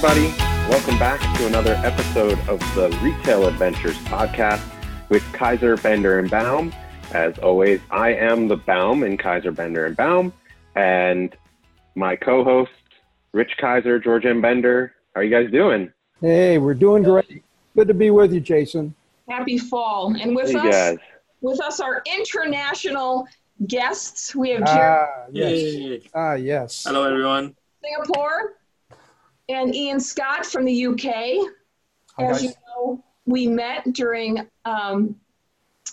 Hey, everybody. Welcome back to another episode of the Retail Adventures podcast with Kaiser, Bender, and Baum. As always, I am the Baum in Kaiser, Bender, and Baum. And my co host, Rich Kaiser, George M. Bender. How are you guys doing? Hey, we're doing great. Good to be with you, Jason. Happy fall. And with Hey, us, guys. with us, our international guests. We have Jerry Ah, yes. Yay. Ah, yes. Hello, everyone. Singapore and Ian Scott from the UK. Hi, As guys. you know, we met during um,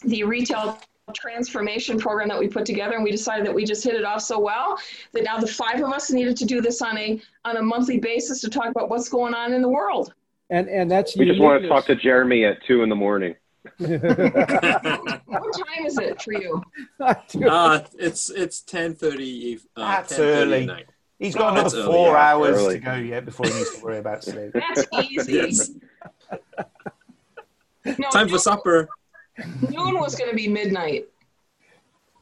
the retail transformation program that we put together, and we decided that we just hit it off so well that now the five of us needed to do this on a on a monthly basis to talk about what's going on in the world. And and that's We just want to talk to Jeremy at 2 in the morning. What time is it for you? uh, it's it's ten thirty. Uh, That's 10:30 early. at night. He's got That's another four yeah, hours early. to go yet before he needs to worry about sleep. That's easy. Yes. No, Time for supper. noon was going to be midnight.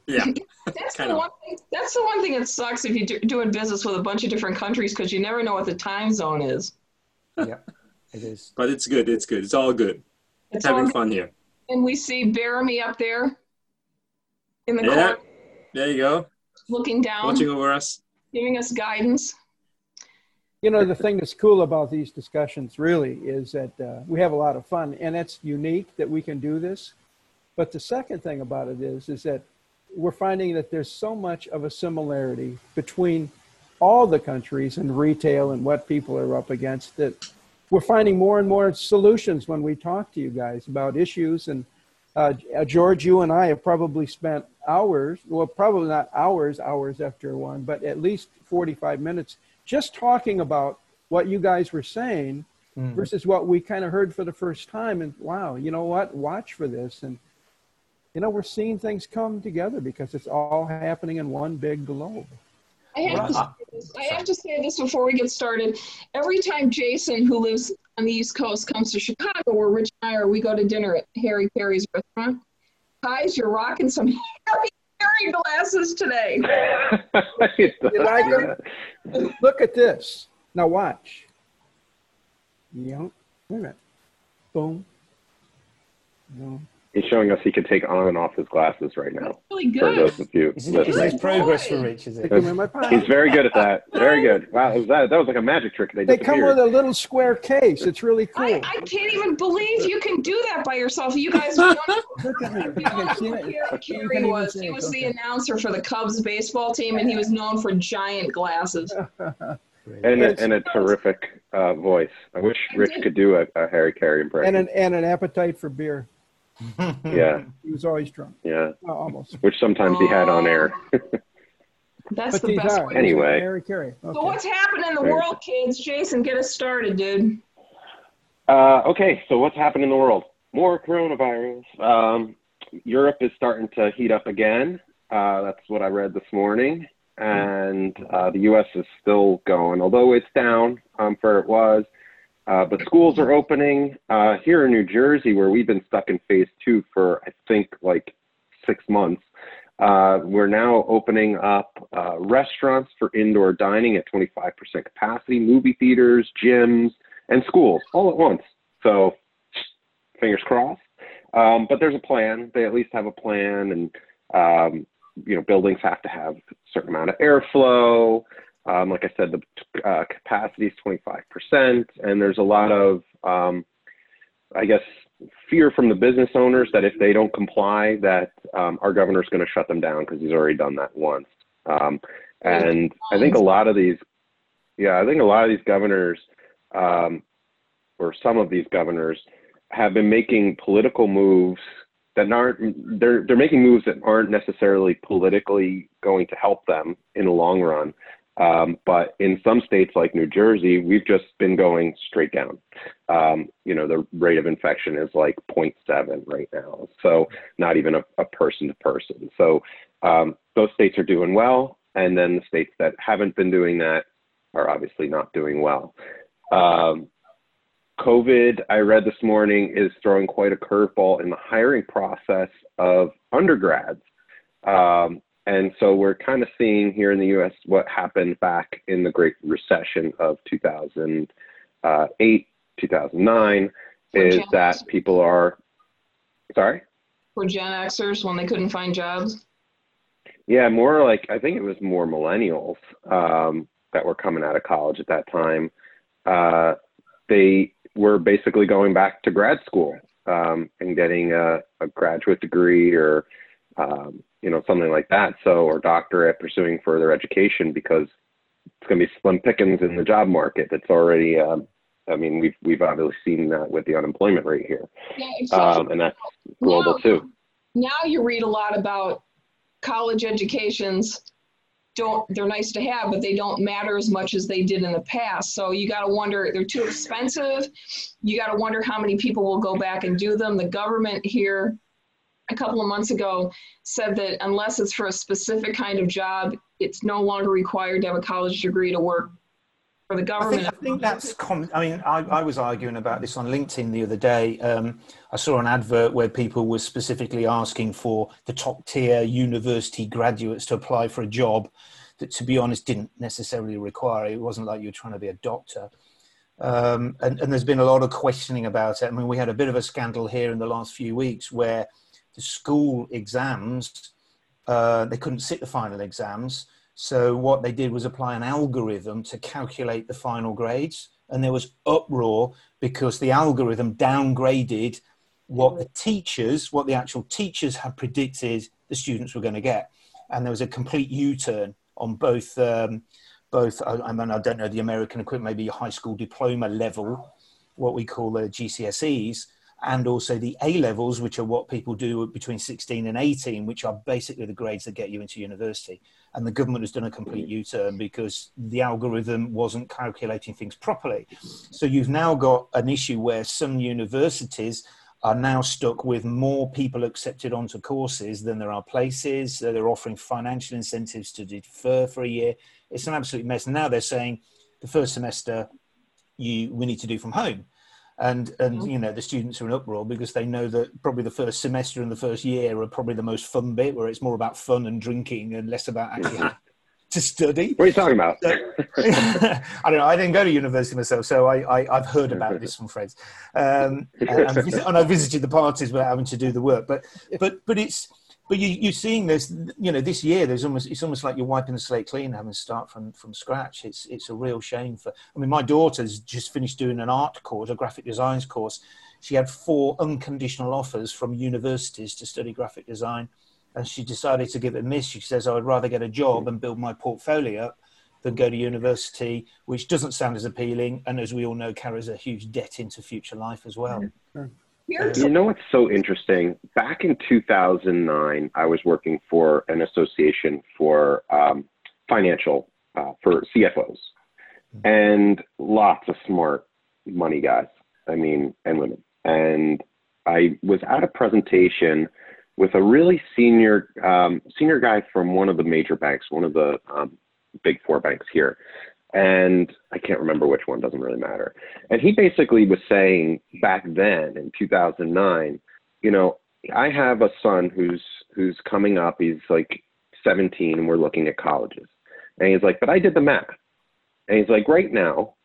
Yeah. That's the one. Thing, that's the one thing that sucks if you're doing business with a bunch of different countries because you never know what the time zone is. yeah, it is. But it's good. It's good. It's all good. It's Having all, fun here. and we see Baramy up there in the Yeah. corner, There you go. looking down, Watching over us. Giving us guidance. You know, the thing that's cool about these discussions really is that uh, we have a lot of fun, and it's unique that we can do this. But the second thing about it is, is that we're finding that there's so much of a similarity between all the countries and retail and what people are up against that we're finding more and more solutions when we talk to you guys about issues. And uh, George, you and I have probably spent hours, well, probably not hours, hours after one, but at least 45 minutes just talking about what you guys were saying Mm. versus what we kind of heard for the first time. And wow, you know what? Watch for this. And, you know, we're seeing things come together because it's all happening in one big globe. I have, to say this, I have to say this before we get started. Every time Jason, who lives on the East Coast, comes to Chicago, where Rich and I are, we go to dinner at Harry Caray's restaurant. Guys, you're rocking some Harry Caray glasses today. It does, You like yeah. it? Look at this. Now watch. You know, wait a minute. Boom. No. He's showing us he can take on and off his glasses right now. Really For good. those of you Is, it, is listening. progress for Rich? Is it? my. He's very good at that. Very good. Wow, was that, that was like a magic trick. They, did. They come with a little square case. It's really cool. I, I can't even believe you can do that by yourself. You guys don't know Look at me. you You don't know can see who it. Harry Caray was. He was the Okay. announcer for the Cubs baseball team, and he was known for giant glasses. and a, and a terrific uh, voice. I wish Rich could do a, a Harry Caray impression. And an, and an appetite for beer. Yeah, He was always drunk. yeah. Well, almost. Which sometimes he had on air. That's But the these best are. way. Anyway. Harry Caray. Okay. So what's happening in the Right. world, kids? Jason, get us started, dude. Uh, okay, so what's happening in the world? More coronavirus. Um, Europe is starting to heat up again. Uh, that's what I read this morning. And uh, the U.S. is still going, although it's down um, for it was. Uh, but schools are opening uh, here in New Jersey, where we've been stuck in phase two for I think like six months. Uh, we're now opening up uh, restaurants for indoor dining at 25% capacity, movie theaters, gyms, and schools all at once. So, fingers crossed. Um, but there's a plan. They at least have a plan, and um, you know, buildings have to have a certain amount of airflow. Um, like I said, the uh, capacity is 25%, and there's a lot of, um, I guess, fear from the business owners that if they don't comply, that um, our governor's going to shut them down because he's already done that once. Um, and I think a lot of these, yeah, I think a lot of these governors, um, or some of these governors, have been making political moves that aren't. They're they're making moves that aren't necessarily politically going to help them in the long run. Um, but in some states like New Jersey, we've just been going straight down. Um, you know, the rate of infection is like 0.7 right now. So not even a, person to person. So um, those states are doing well. And then the states that haven't been doing that are obviously not doing well. Um, COVID, I read this morning, is throwing quite a curveball in the hiring process of undergrads. Um, and so we're kind of seeing here in the U.S. what happened back in the Great Recession of 2008, 2009, For is that Xers. people are sorry. For Gen Xers when they couldn't find jobs. Yeah, more like I think it was more millennials um, that were coming out of college at that time. Uh, they were basically going back to grad school um, and getting a, a graduate degree or um, you know something like that. So or doctorate, pursuing further education because it's going to be slim pickings in the job market. That's already. Um, I mean, we've we've obviously seen that with the unemployment rate here, Yeah, exactly. um, and that's global Now- too. now you read a lot about college educations don't they're nice to have but they don't matter as much as they did in the past so you got to wonder they're too expensive you got to wonder how many people will go back and do them the government here a couple of months ago said that unless it's for a specific kind of job it's no longer required to have a college degree to work for the I government think, I think that's common. I mean, I, I was arguing about this on LinkedIn the other day. Um, I saw an advert where people were specifically asking for the top tier university graduates to apply for a job that, to be honest, didn't necessarily require. It wasn't like you were trying to be a doctor. Um, and, and there's been a lot of questioning about it. I mean, we had a bit of a scandal here in the last few weeks where the school exams, uh, they couldn't sit the final exams. So what they did was apply an algorithm to calculate the final grades, and there was uproar because the algorithm downgraded what the teachers, what the actual teachers had predicted the students were going to get, and there was a complete U-turn on both. Um, both, I, mean, I don't know the American equivalent, maybe high school diploma level, what we call the GCSEs, and also the A levels, which are what people do between 16 and 18, which are basically the grades that get you into university. And the government has done a complete U turn because the algorithm wasn't calculating things properly. So you've now got an issue where some universities are now stuck with more people accepted onto courses than there are places. So they're offering financial incentives to defer for a year. It's an absolute mess. Now they're saying the first semester you we need to do from home and and you know the students are in uproar because they know that probably the first semester and the first year are probably the most fun bit where it's more about fun and drinking and less about actually to study What are you talking about? I don't know. I didn't go to university myself, so I, I, I've heard about this from friends, um, and, and, visit, and I visited the parties without having to do the work. But but but it's but you, you're seeing this. You know, this year there's almost it's almost like you're wiping the slate clean, having to start from from scratch. It's it's a real shame for. I mean, my daughter's just finished doing an art course, a graphic designs course. She had four unconditional offers from universities to study graphic design and she decided to give it a miss. She says, I would rather get a job and build my portfolio up than go to university, which doesn't sound as appealing. And as we all know, carries a huge debt into future life as well. Here's You know what's so interesting? Back in 2009, I was working for an association for um, financial, uh, for CFOs, and lots of smart money guys, I mean, and women. And I was at a presentation with a really senior um, senior guy from one of the major banks, one of the um, big four banks here, and I can't remember which one. Doesn't really matter. And he basically was saying back then in 2009, you know, I have a son who's who's coming up. He's like 17, and we're looking at colleges. And he's like, but I did the math, and he's like, right now,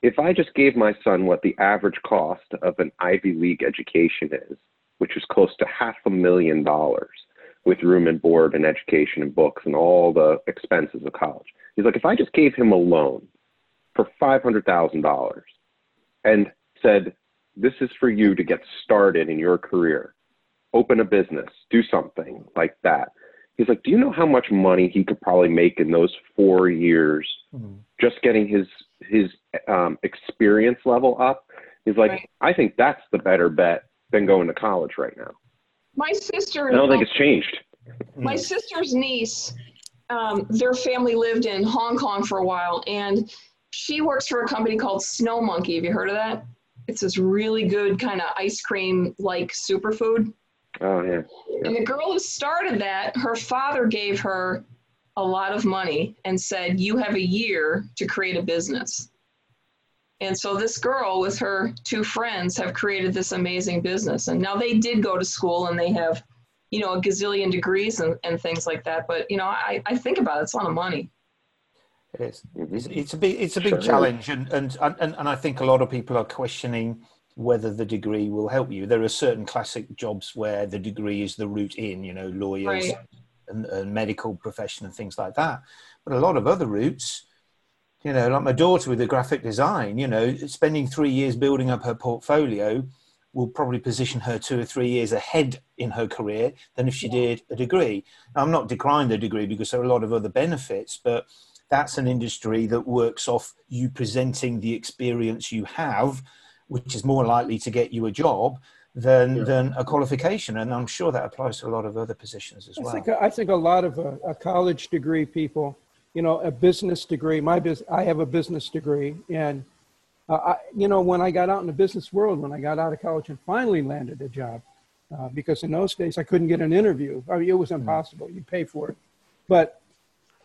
if I just gave my son what the average cost of an Ivy League education is, which is close to half a million dollars with room and board and education and books and all the expenses of college. He's like, if I just gave him a loan for $500,000 and said, this is for you to get started in your career, open a business, do something like that. He's like, do you know how much money he could probably make in those four years just getting his his um, experience level up? He's like, Right. I think that's the better bet than going to college right now. My sister. I don't think it's changed. my sister's niece, um, their family lived in Hong Kong for a while, and she works for a company called Snow Monkey. Have you heard of that? It's this really good kind of ice cream like superfood. Oh yeah. And the girl who started that, her father gave her a lot of money and said, You have a year to create a business. And so this girl with her two friends have created this amazing business. And now they did go to school and they have you know, a gazillion degrees and, and things like that. But, you know, I, I think about it, it's a lot of money. It is. It's, it's a big, it's a big Sure challenge, and, and and and I think a lot of people are questioning whether the degree will help you. There are certain classic jobs where the degree is the route in, you know, lawyers Right. and, and medical profession and things like that. But a lot of other routes, you know, like my daughter with the graphic design, you know, spending three years building up her portfolio will probably position her two or three years ahead in her career than if she did a degree. Now, I'm not decrying the degree because there are a lot of other benefits, but that's an industry that works off you presenting the experience you have, which is more likely to get you a job than Yeah. than a qualification. And I'm sure that applies to a lot of other positions as I well. think I think a lot of uh, a college degree people, you know, a business degree. My business, I have a business degree, and uh, I, you know, when I got out in the business world, when I got out of college and finally landed a job, uh, because in those days I couldn't get an interview. I mean, it was impossible. You pay for it, but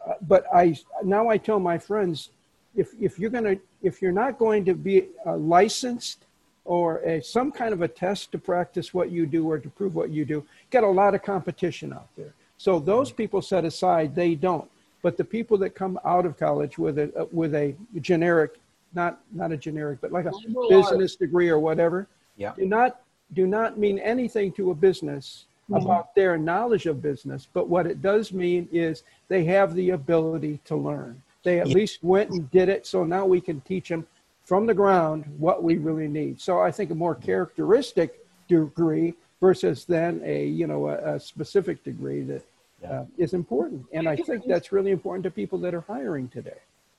uh, but I now I tell my friends, if if you're gonna if you're not going to be uh, licensed or a, some kind of a test to practice what you do or to prove what you do, get a lot of competition out there. So those people set aside, they don't. But the people that come out of college with a uh, with a generic, not not a generic, but like a Liberal arts. business degree or whatever, Yeah. do not do not mean anything to a business about their knowledge of business. But what it does mean is they have the ability to learn. They at Yeah. least went and did it. So now we can teach them from the ground what we really need. So I think a more characteristic degree versus then a you know a, a specific degree that uh, is important. And I think that's really important to people that are hiring today.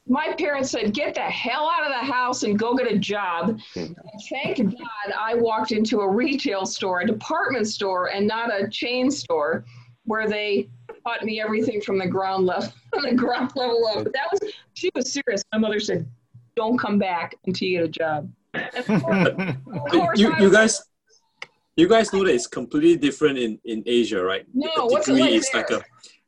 My parents said, get the hell out of the house and go get a job. Thank God I walked into a retail store, a department store, and not a chain store where they taught me everything from the ground level, the ground level up. But that was, she was serious. My mother said, don't come back until you get a job. Of course- of course you, you was- guys you guys know that it's completely different in, in Asia, right? No, a what's it degree like is like a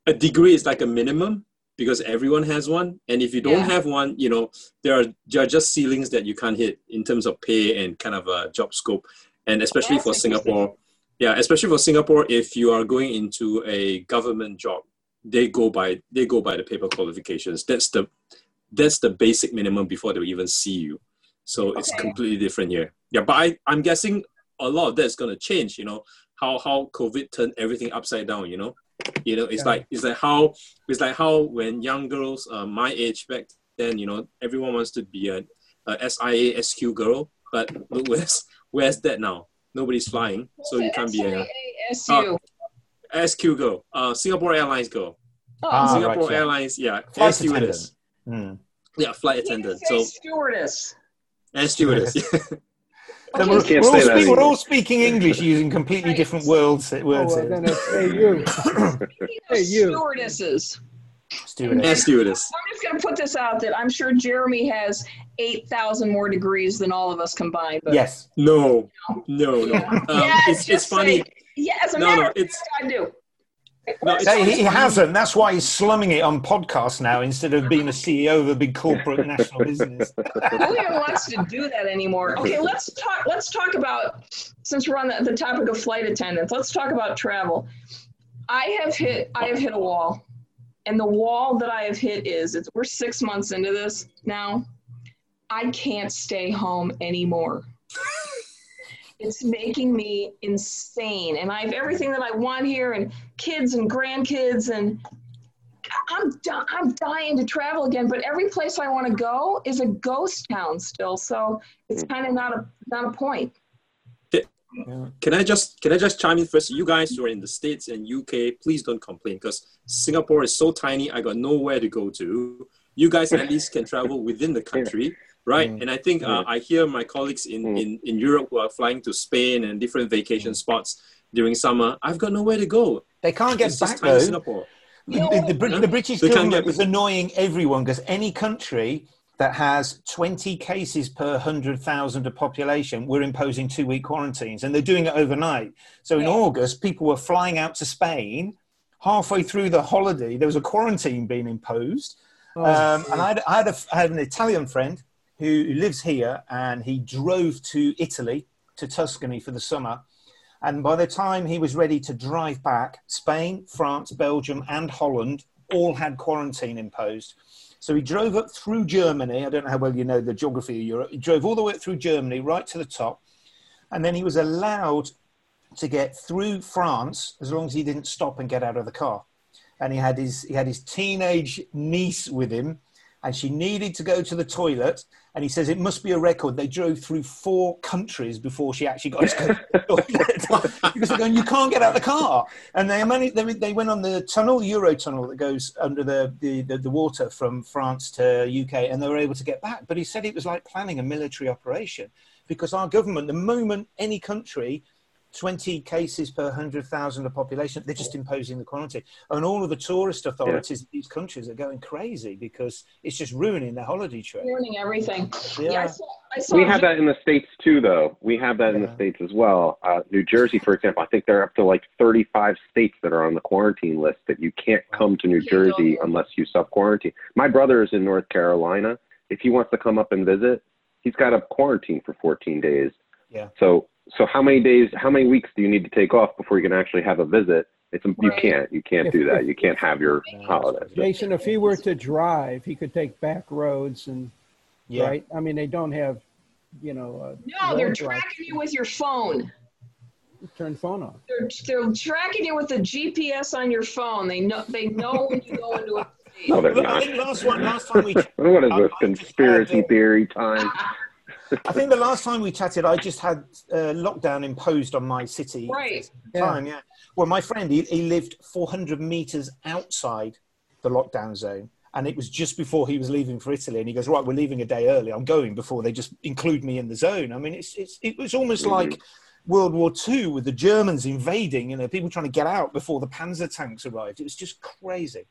a degree is like a minimum because everyone has one. And if you don't Yeah. have one, you know, there are there are just ceilings that you can't hit in terms of pay and kind of a job scope. And especially That's for. Singapore, yeah, especially for Singapore, if you are going into a government job, they go by they go by the paper qualifications. That's the that's the basic minimum before they will even see you. So it's completely different here. Yeah, but I, I'm guessing a lot of that's gonna change, you know, how how COVID turned everything upside down, you know. You know, it's Yeah. like it's like how it's like how when young girls uh, my age back then, you know, everyone wants to be a, a SIA SQ girl, but look where's where's that now? Nobody's flying, so you can't be a SAASU. SQ girl, uh, Singapore Airlines girl. Oh, Ah, Singapore right, yeah. Airlines, yeah, Flight air stewardess. Hmm. Yeah, flight attendant. So stewardess. air stewardess. So Okay, we're, Can't we're all speak- we're all speaking English using completely different words. Oh, words well, here. then hey, you. Hey, you. Stewardesses. Stewardess. air stewardess. I'm just going to put this out that I'm sure Jeremy has 8,000 more degrees than all of us combined. But Yes. No, no, no. Um, Yeah, it's, it's funny. say- yeah, No, no, it's I do. No, So he, funny. hasn't. That's why he's slumming it on podcasts now instead of being a CEO of a big corporate national business. Who even wants to do that anymore? Okay, let's talk. Let's talk about since we're on the, the topic of flight attendants. Let's talk about travel. I have hit. I have hit a wall, and the wall that I have hit is it's, we're six months into this now. I can't stay home anymore. It's making me insane, and I have everything that I want here, and kids and grandkids, and I'm di- I'm dying to travel again, but every place I want to go is a ghost town still. So it's mm. kind of not a not a point. Can I just can I just chime in first? You guys who are in the states and UK, please don't complain because Singapore is so tiny. I got nowhere to go to. You guys at least can travel within the country, right? Mm. And I think uh, I hear my colleagues in, Mm. in in Europe who are flying to Spain and different vacation spots during summer. I've got nowhere to go. They can't get It's back though. Singapore. The, the, Brit- the British They government is annoying everyone because any country that has 20 cases per 100,000 of population, we're imposing two week quarantines and they're doing it overnight. So in Yeah. August, people were flying out to Spain. Halfway through the holiday, there was a quarantine being imposed. Oh, Um, and I had, I, had a, I had an Italian friend who lives here and he drove to Italy, to Tuscany for the summer. And by the time he was ready to drive back, Spain, France, Belgium, and Holland all had quarantine imposed. So he drove up through Germany. I don't know how well you know the geography of Europe. He drove all the way up through Germany, right to the top. And then he was allowed to get through France as long as he didn't stop and get out of the car. And he had his, he had his teenage niece with him and she needed to go to the toilet. And he says it must be a record. They drove through four countries before she actually got because they're going, you can't get out of the car. And they managed, they, they went on the tunnel, Euro tunnel that goes under the, the, the, the water from France to UK, and they were able to get back. But he said it was like planning a military operation because our government, the moment any country 20 cases per 100,000 of population. They're just imposing the quarantine. And all of the tourist authorities yeah. in these countries are going crazy because it's just ruining their holiday trip. Ruining everything. Yeah. yeah I saw, I saw we have that in the States too, though. We have that yeah. in the States as well. Uh, New Jersey, for example, I think there are up to like 35 states that are on the quarantine list that you can't come to New Jersey unless you self quarantine. My brother is in North Carolina. If he wants to come up and visit, he's got to quarantine for 14 days. Yeah. So so how many days, how many weeks do you need to take off before you can actually have a visit? It's you can't you can't do that. You can't have your holiday. Jason, if he were to drive, he could take back roads and yeah. right. I mean, they don't have, you know. no, they're tracking you with your phone. Turn phone on. They're, they're tracking you with the GPS on your phone. They know they know when you go into a no, they're not. last one, last time we. what is this conspiracy theory time? I think the last time we chatted, I just had uh, lockdown imposed on my city. Right. Time, yeah. yeah. Well, my friend, he, he lived 400 meters outside the lockdown zone. And it was just before he was leaving for Italy. And he goes, Right, we're leaving a day early. I'm going before they just include me in the zone. I mean, it's, it's, it was almost mm-hmm. like World War II with the Germans invading, you know, people trying to get out before the panzer tanks arrived. It was just crazy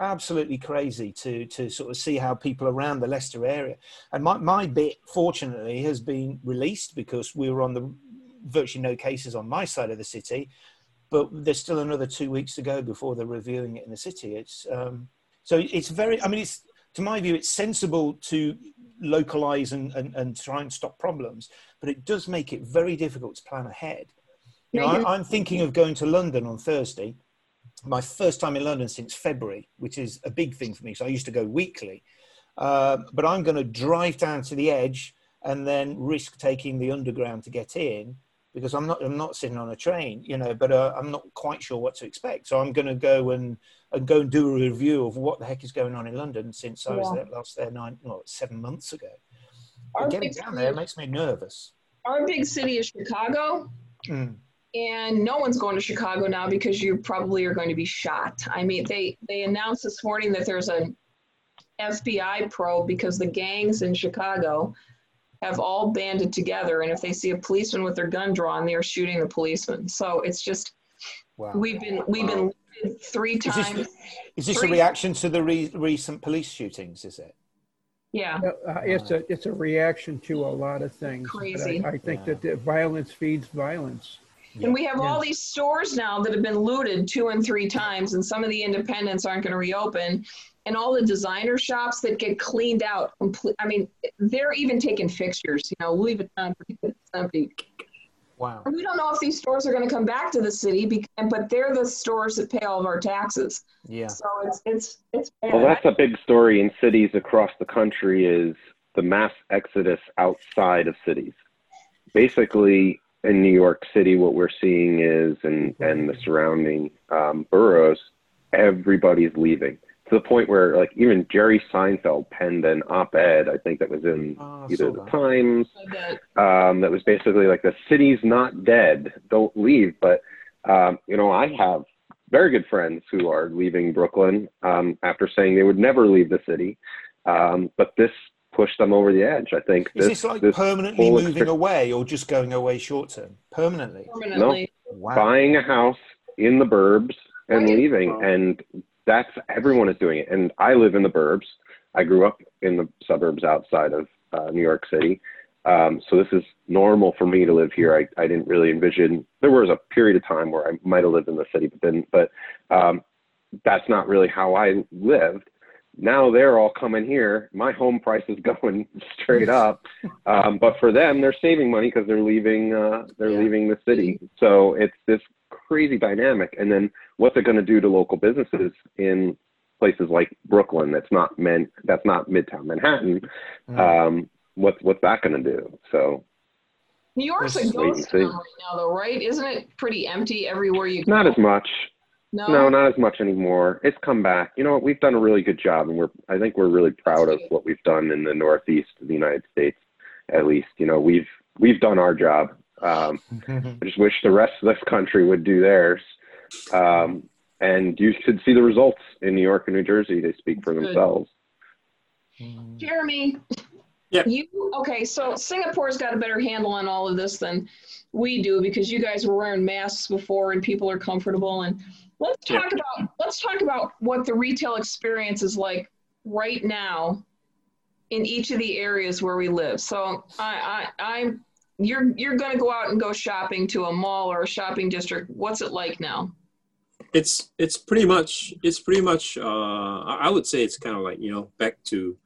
absolutely crazy to to sort of see how people around the Leicester area and my, my bit fortunately has been released because we were on the virtually no cases on my side of the city but there's still another two weeks to go before they're reviewing it in the city. It's um, so it's very i mean it's to my view it's sensible to localize and, and, and try and stop problems but it does make it very difficult to plan ahead. You know, I, i'm thinking of going to london on thursday my first time in London since February, which is a big thing for me. So I used to go weekly. Uh, but I'm going to drive down to the edge and then risk taking the underground to get in because I'm not I'm not sitting on a train, you know. But uh, I'm not quite sure what to expect. So I'm going to go and, and go and do a review of what the heck is going on in London since I was there, last there nine well, seven months ago. getting down there makes me nervous. Our big city is Chicago. Mm and no one's going to Chicago now because you probably are going to be shot. I mean, they they announced this morning that there's an FBI probe because the gangs in Chicago have all banded together, and if they see a policeman with their gun drawn, they are shooting the policeman. So it's just wow. we've been we've been three times. Is this, is this a reaction to the re- recent police shootings? Is it? Yeah, uh, it's a it's a reaction to a lot of things. Crazy. I, I, think yeah. that violence feeds violence. And we have yeah. all these stores now that have been looted two and three times, and some of the independents aren't going to reopen. And all the designer shops that get cleaned out. I mean, they're even taking fixtures. You know, Louis Vuitton, empty. Wow. And we don't know if these stores are going to come back to the city, because, but they're the stores that pay all of our taxes. Yeah. So it's it's it's. Bad. Well, that's a big story in cities across the country. Is the mass exodus outside of cities. Basically, in New York City, what we're seeing is, and and the surrounding um, boroughs, everybody's leaving to the point where, like, even Jerry Seinfeld penned an op-ed, I think that was in oh, either so the Times, um, that was basically like the city's not dead, don't leave. But um, you know, I have very good friends who are leaving Brooklyn um, after saying they would never leave the city. Um, but this push them over the edge. I think. Is this, this like this permanently moving away or just going away short term? Permanently. Permanently. No, wow. buying a house in the burbs and leaving, and that's everyone is doing it. And I live in the burbs. I grew up in the suburbs outside of uh, New York City. Um, so this is normal for me to live here. I, I didn't really envision. There was a period of time where I might have lived in the city, but then, but um, that's not really how I lived now they're all coming here. My home price is going straight up, um, but for them, they're saving money because they're leaving. Uh, they're Yeah. leaving the city. So it's this crazy dynamic. And then what's it going to do to local businesses in places like Brooklyn? That's not meant. That's not Midtown Manhattan. Mm. Um, what's what's that going to do? So New York's a wait and ghost town right now, though, right? Isn't it pretty empty everywhere you go? not as much. No. No, not as much anymore. It's come back. You know, what? we've done a really good job, and we're I think we're really proud of what we've done in the Northeast of the United States. At least, you know, we've we've done our job. Um, I just wish the rest of this country would do theirs. Um, and you should see the results in New York and New Jersey. They speak for Good. themselves. Jeremy. Yeah. You okay? So Singapore's got a better handle on all of this than we do because you guys were wearing masks before and people are comfortable. And let's Yeah. talk about let's talk about what the retail experience is like right now in each of the areas where we live. So I, I I'm you're you're going to go out and go shopping to a mall or a shopping district. What's it like now? it's it's pretty much it's pretty much uh, I I would say it's kind of like you know back to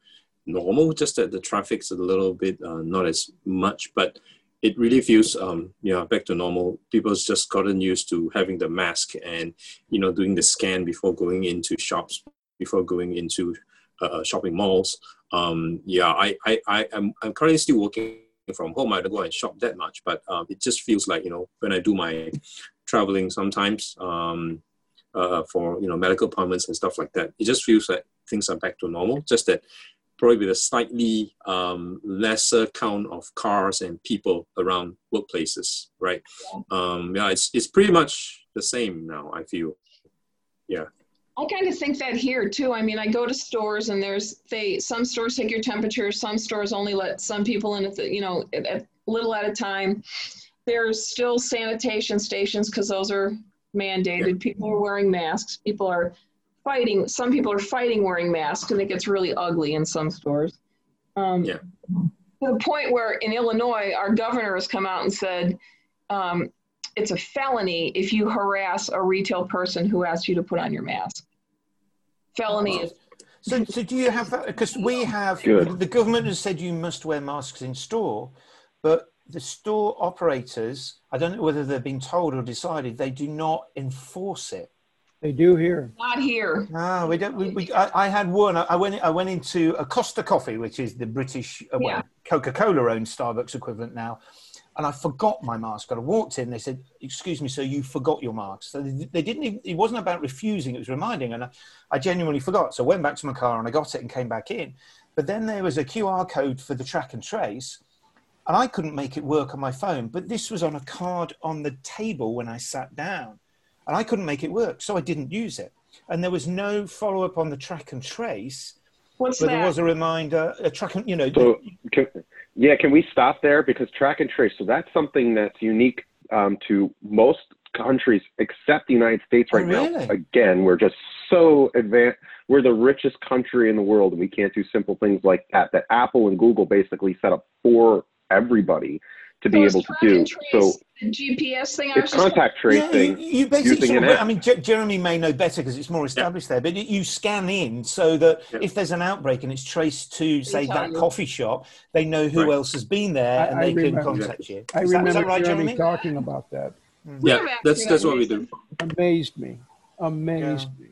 normal, just that the traffic's a little bit uh, not as much, but it really feels um yeah back to normal. People's just gotten used to having the mask and you know doing the scan before going into shops, before going into uh, shopping malls. Um, yeah, I I I am I'm currently still working from home. I don't go and shop that much, but um, it just feels like you know when I do my traveling sometimes um, uh, for you know medical appointments and stuff like that. It just feels like things are back to normal. Just that probably with a slightly um, lesser count of cars and people around workplaces, right? Um, yeah, it's it's pretty much the same now. I feel. Yeah. I kind of think that here too. I mean, I go to stores and there's they some stores take your temperature, some stores only let some people in at the, you know at little at a time. There's still sanitation stations because those are mandated. People are wearing masks. People are fighting. Some people are fighting wearing masks, and it gets really ugly in some stores. Um, Yeah. To the point where in Illinois, our governor has come out and said um, it's a felony if you harass a retail person who asks you to put on your mask. Felony is So, so do you have that? Because we have Good. the government has said you must wear masks in store, but the store operators, I don't know whether they've been told or decided, they do not enforce it. They do here. not here. No, we don't. We, we, I, I had one. I went. I went into a Costa Coffee, which is the British, uh, well, Yeah. Coca-Cola owned Starbucks equivalent now, and I forgot my mask. And I walked in. They said, "Excuse me, sir, you forgot your mask." So they, they didn't. Even, it wasn't about refusing; it was reminding. And I, I genuinely forgot. So I went back to my car and I got it and came back in. But then there was a QR code for the track and trace, and I couldn't make it work on my phone. But this was on a card on the table when I sat down, and I couldn't make it work, so I didn't use it. And there was no follow up on the track and trace, What's but that? there was a reminder, a track and you know. So, can, yeah, can we stop there because track and trace? So that's something that's unique um, to most countries except the United States Oh, right now. really? Again, we're just so advanced. We're the richest country in the world, and we can't do simple things like that. That Apple and Google basically set up for everybody to be So is able to do. So GPS thing. I was it's just contact yeah, tracing. you, you basically using sort an of, app. I mean, Je- Jeremy may know better because it's more established there, but you scan in so that Yeah. if there's an outbreak and it's traced to, say, tell that you. coffee shop, they know who Right. else has been there I- and I they can remember. contact you. I Is that, remember is that right, Jeremy Jeremy? talking about that. Mm. We Yeah, that's that's that what we do. Amazed me. Amazed me.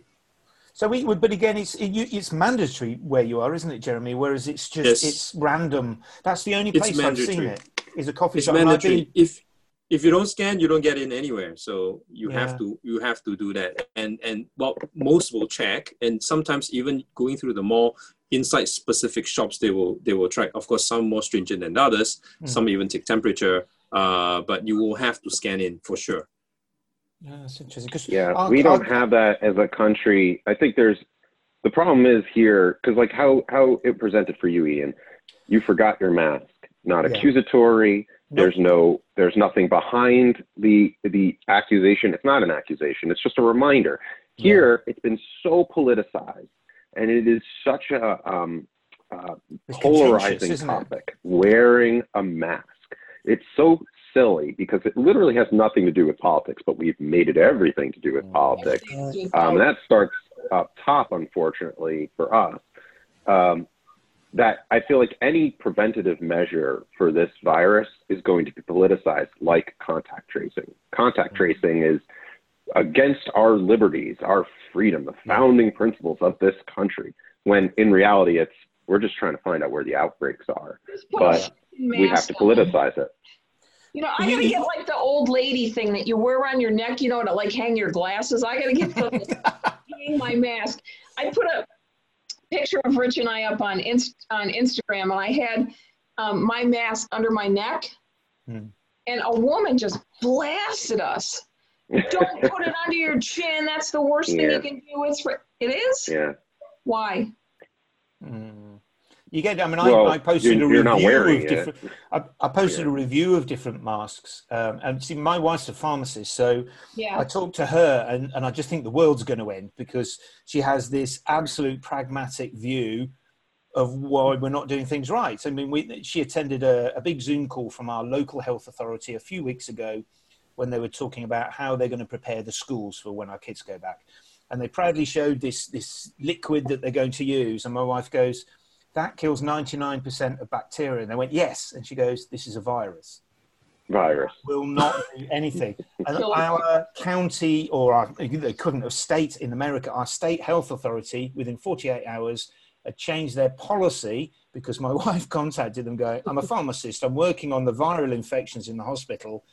So we, but again, it's it, you, it's mandatory where you are, isn't it, Jeremy? Whereas it's just Yes. it's random. That's the only place I've seen it. Is a coffee It's shop. And I've mandatory. been- If if you don't scan, you don't get in anywhere. So you Yeah. have to you have to do that. And and well, most will check, and sometimes even going through the mall inside specific shops, they will they will track. Of course, some more stringent than others. Hmm. Some even take temperature. Uh, but you will have to scan in for sure. Yeah, that's interesting. 'cause Yeah, I'll- we don't I'll- have that as a country. I think there's the problem is here because like how how it presented for you, Ian. You forgot your mask. Not Yeah. accusatory. Nope. There's no there's nothing behind the the accusation. It's not an accusation. It's just a reminder. Here, it's been so politicized, and it is such a um, uh, polarizing isn't it? topic. Wearing a mask. It's so silly because it literally has nothing to do with politics, but we've made it everything to do with Mm. politics. Everything's Um, out. that starts up top, unfortunately, for us. um, that I feel like any preventative measure for this virus is going to be politicized, like contact tracing. Contact mm-hmm. tracing is against our liberties, our freedom, the mm-hmm. founding principles of this country. When in reality, it's we're just trying to find out where the outbreaks are, but we have to politicize it. You know, I gotta get like the old lady thing that you wear around your neck, you know, to like hang your glasses. I gotta get the, hang my mask. I put a picture of Rich and I up on Inst- on Instagram, and I had um, my mask under my neck, Hmm. and a woman just blasted us. Don't put it under your chin. That's the worst thing Yeah. you can do. It's for it is. Yeah. Why? Mm. You get. I mean, Well, I, I posted you're- a you're not review wearing of it. different. I, I posted Yeah. a review of different masks, um, and see, my wife's a pharmacist, so Yeah. I talked to her, and, and I just think the world's going to end because she has this absolute pragmatic view of why we're not doing things right. I mean, we, she attended a, a big Zoom call from our local health authority a few weeks ago when they were talking about how they're going to prepare the schools for when our kids go back. And they proudly showed this, this liquid that they're going to use. And my wife goes, That kills 99% of bacteria. And they went, Yes. And she goes, This is a virus Virus. will not do anything. And our county or our, they couldn't have state in America, our state health authority within 48 hours had changed their policy because my wife contacted them going, I'm a pharmacist, I'm working on the viral infections in the hospital.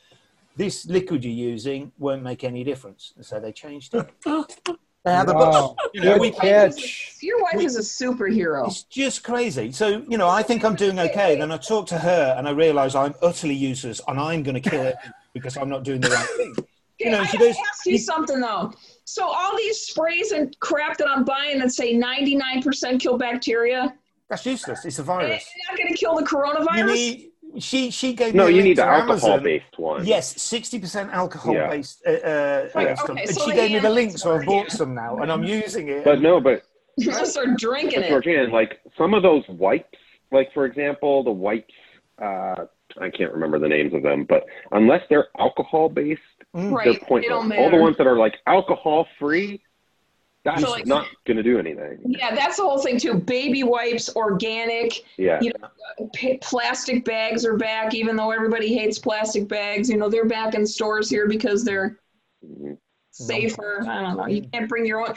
This liquid you're using won't make any difference. And so they changed it. They have Wow. You know, we- catch. Your wife is a superhero. It's just crazy. So, you know, I think I'm doing okay. Then I talk to her and I realize I'm utterly useless and I'm going to kill it because I'm not doing the right thing. You know, I she gotta goes, ask you something though. So all these sprays and crap that I'm buying that say 99% kill bacteria, That's useless. It's a virus. it's virus. not going to kill the You coronavirus. need, she, she gave No, me a you need the alcohol-based one. Yes, 60% alcohol Yeah. based. Uh, uh, Right, uh, okay, and so she gave me the link, so I bought some now and I'm using it. But no, but I'm gonna start drinking it. Georgian, like some of those wipes, like for example, the wipes, uh, I can't remember the names of them, but unless they're alcohol based, Mm. Right, they're they pointless. All the ones that are like alcohol free, that's So, like- not going to do anything. Yeah, that's the whole thing too. Baby wipes, organic, Yeah. You pa- plastic bags are back, even though everybody hates plastic bags. You know, they're back in stores here because they're Mhm. safer. I don't know. You can't bring your own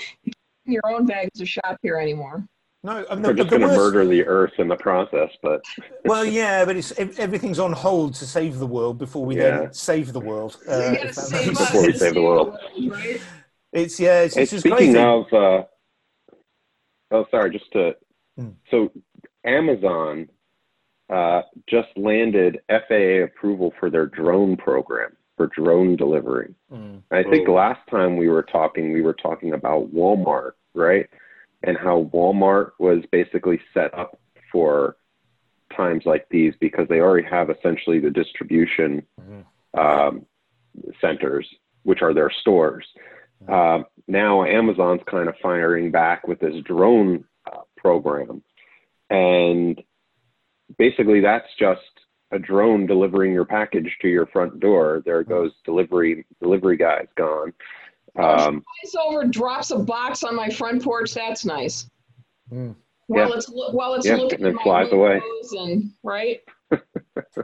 your own bags to shop here anymore. No, I mean, They're the, just going to murder the earth in the process, but well, yeah, but it's everything's on hold to save the world before we Yeah. then save the world. Uh, gotta if that save Before we to save the world. right? It's yeah, it's, it's just speaking crazy. of, uh, oh, sorry, just to, Hmm. so Amazon uh, just landed FAA approval for their drone program for drone delivery. Mm. I think Oh. last time we were talking, we were talking about Walmart, right? And how Walmart was basically set up for times like these because they already have essentially the distribution Mhm. um, centers, which are their stores. Um, now Amazon's kind of firing back with this drone uh, program, and basically that's just a drone delivering your package to your front door. There goes delivery. Delivery guy's gone. Um, Flies over, drops a box on my front porch. That's nice. Mm. While Yeah. it's lo- while it's Yeah, looking and then at my flies away. and right.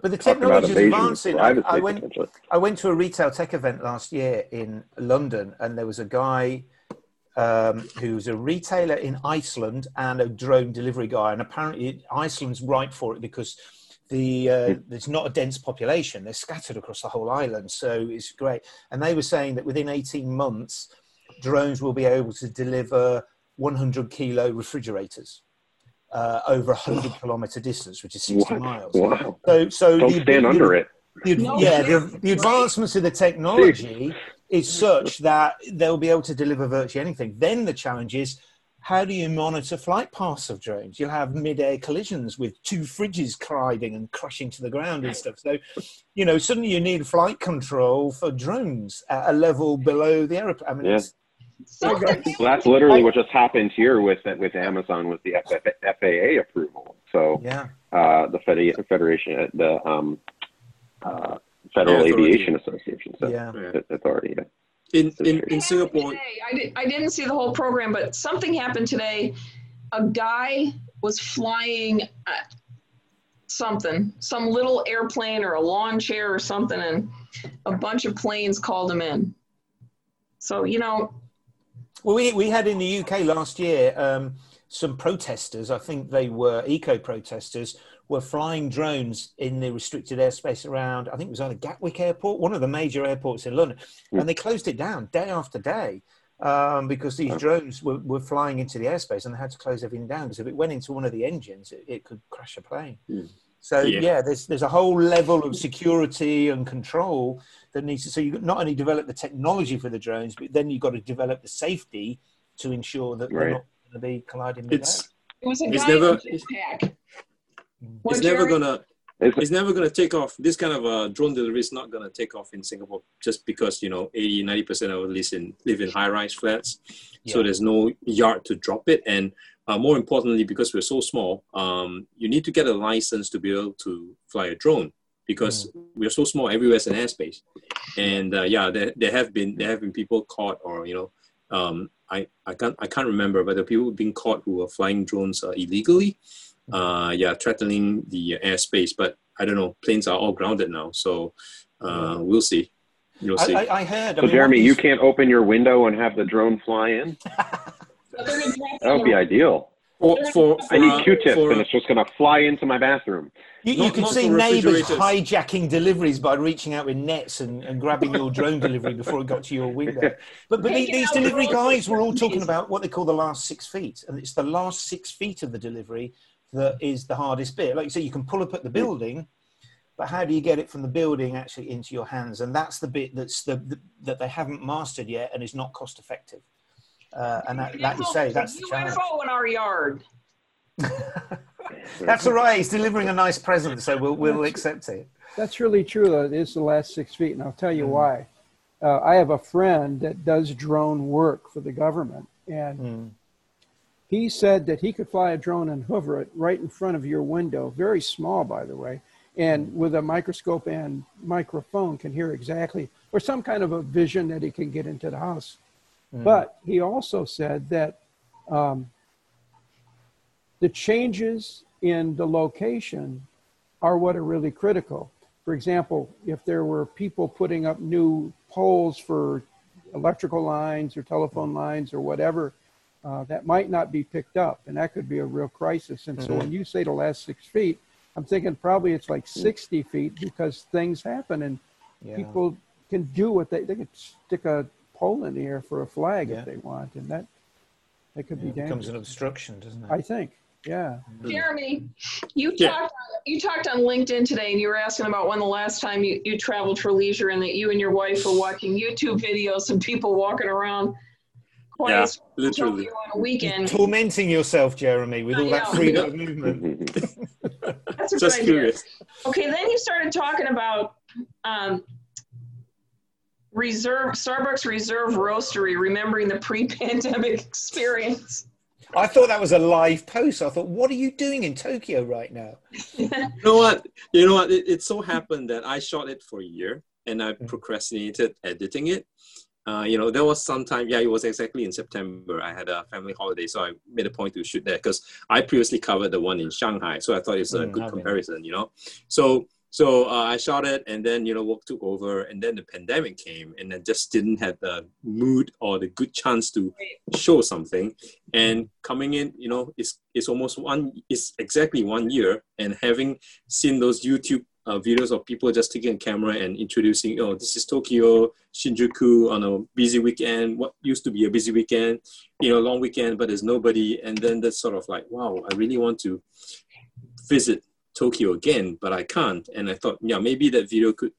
But the technology is advancing. I, I went. I went to a retail tech event last year in London, and there was a guy um, who's a retailer in Iceland and a drone delivery guy. And apparently, Iceland's right for it because the uh, there's not a dense population; they're scattered across the whole island, so it's great. And they were saying that within 18 months, drones will be able to deliver 100 kilo refrigerators. Uh, over a hundred kilometer distance, which is sixty What? miles. Wow. So, so Don't the stand ability- under it. the, No, yeah, yeah, the, the advancements of the technology is such that they'll be able to deliver virtually anything. Then the challenge is how do you monitor flight paths of drones? You'll have mid-air collisions with two fridges colliding and crashing to the ground and stuff. So, you know, suddenly you need flight control for drones at a level below the aeroplane. I mean, Yeah. it's, So So that's literally what just happened here with with Amazon with the FAA approval. So yeah. uh, the Fed- Federation, the um, uh, Federal Yeah. Aviation Association, so Yeah. Authority. Yeah. In in, in Singapore, today. I, did, I didn't see the whole program, but something happened today. A guy was flying uh, something, some little airplane or a lawn chair or something, and a bunch of planes called him in. So, you know, Well, we, we had in the UK last year um, some protesters, I think they were eco protesters, were flying drones in the restricted airspace around, I think it was either Gatwick Airport, one of the major airports in London, and they closed it down day after day um, because these drones were, were flying into the airspace and they had to close everything down because if it went into one of the engines, it, it could crash a plane. Mm. So Yeah. yeah. there's there's a whole level of security and control that needs to. So you not only develop the technology for the drones, but then you've got to develop the safety to ensure that they're not going to be colliding with It's that. it was a It's never- in a jetpack. What, it's never gonna It's- it's never going to take off. This kind of uh, drone delivery is not going to take off in Singapore just because, you know, 80, 90% of us live in, live in high rise flats. So there's no yard to drop it. And uh, more importantly, because we're so small, um, you need to get a license to be able to fly a drone because we're so small, everywhere's an airspace. And uh, yeah, there, there have been there have been people caught or, you know, um, I, I can't I can't remember, but there are people being caught who are flying drones uh, illegally uh, yeah, threatening the airspace. But I don't know, planes are all grounded now, so uh, we'll see. You'll see. I, I heard. I So, mean, Jeremy, you can't open your window and have the drone fly in? But they're gonna drop That would be on ideal. for, for, I need Q-tips, for- and it's just going to fly into my bathroom. You, you Not- can not see neighbours hijacking deliveries by reaching out with nets and, and grabbing your drone delivery before it got to your window. But, but Taking these delivery guys were all talking about what they call the last six feet. And it's the last six feet of the delivery that is the hardest bit. Like you say, you can pull up at the building, but how do you get it from the building actually into your hands? And that's the bit that's the, the that they haven't mastered yet and is not cost effective. Uh, and that, like you say, that's the challenge. UFO in our yard. That's all right. He's delivering a nice present, so we'll, we'll accept it. That's really true. Though. It is the last six feet, and I'll tell you why. Uh, I have a friend that does drone work for the government, and Mm. he said that he could fly a drone and hover it right in front of your window, very small, by the way, and with a microscope and microphone can hear exactly, or some kind of a vision that he can get into the house. But he also said that um, the changes in the location are what are really critical. For example, if there were people putting up new poles for electrical lines or telephone lines or whatever, uh, that might not be picked up, and that could be a real crisis. And so when you say the last six feet, I'm thinking probably it's like 60 feet because things happen and Yeah. people can do what they they could stick a pole in the for a flag Yeah. if they want, and that that could Yeah, be it becomes an obstruction, doesn't it? I think, yeah. Jeremy, you Yeah. talked you talked on LinkedIn today, and you were asking about when the last time you, you traveled for leisure, and that you and your wife were watching YouTube videos of people walking around. Quiet Yeah, literally. On a weekend. Tormenting yourself, Jeremy, with all that freedom of movement. That's a Just good idea. curious. Okay, then you started talking about um, reserve Starbucks Reserve Roastery, remembering the pre-pandemic experience. I thought that was a live post. I thought, what are you doing in Tokyo right now? You know what? You know what? It, it so happened that I shot it for a year and I Mm. procrastinated editing it. Uh, you know, there was some time, yeah, it was exactly in September. I had a family holiday, so I made a point to shoot there because I previously covered the one in Shanghai. So I thought it's a Mm, good comparison, you know. So so uh, I shot it and then, you know, work took over and then the pandemic came and I just didn't have the mood or the good chance to show something. And coming in, you know, it's, it's almost one, it's exactly one year and having seen those YouTube uh, videos of people just taking a camera and introducing, oh, this is Tokyo, Shinjuku on a busy weekend, what used to be a busy weekend, you know, long weekend, but there's nobody. And then that's sort of like, wow, I really want to visit Tokyo again, but I can't. And I thought, yeah, maybe that video could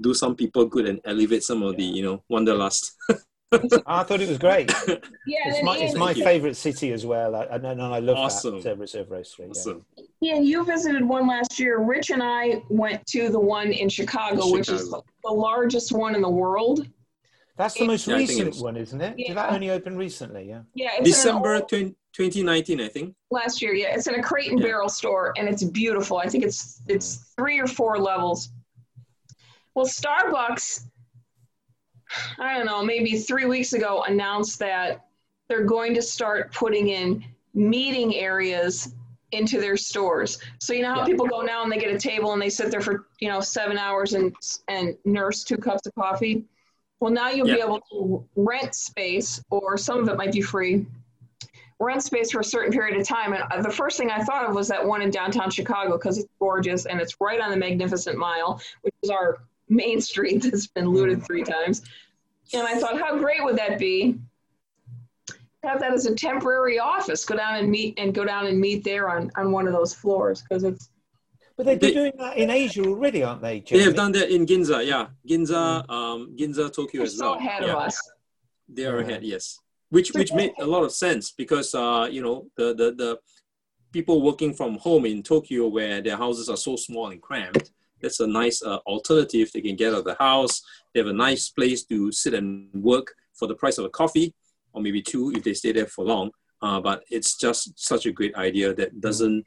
do some people good and elevate some of the, you know, wanderlust. I thought it was great. Yeah, It's my, it's my favorite city as well. I, and, and I love Awesome. that Reserve Reserve Roastery. Yeah. awesome. Ian, you visited one last year. Rich and I went to the one in Chicago, which is the largest one in the world. That's the most Yeah, I think it recent one, isn't it? Did that only open recently? Yeah. Yeah, it's in an December old- 20, 2019, I think. last year. Yeah, it's in a crate and Yeah. barrel store, and it's beautiful. I think it's it's three or four levels. Well, Starbucks, I don't know, maybe three weeks ago announced that they're going to start putting in meeting areas into their stores. So you know how Yeah. people go now and they get a table and they sit there for you know seven hours and and nurse two cups of coffee. Well, now you'll be able to rent space, or some of it might be free. Rent space for a certain period of time. And uh, the first thing I thought of was that one in downtown Chicago because it's gorgeous and it's right on the Magnificent Mile, which is our main street that's been looted three times. And I thought, how great would that be? Have that as a temporary office. Go down and meet and go down and meet there on, on one of those floors because it's But they're They- doing that in Asia already, aren't they? They have done that in Ginza, yeah. Ginza, um, Ginza, Tokyo they're as so well. ahead yeah. of us. They are ahead, yes. Which which made a lot of sense because uh, you know the, the the people working from home in Tokyo where their houses are so small and cramped. That's a nice uh, alternative. They can get out of the house. They have a nice place to sit and work for the price of a coffee, or maybe two if they stay there for long. Uh, but it's just such a great idea that doesn't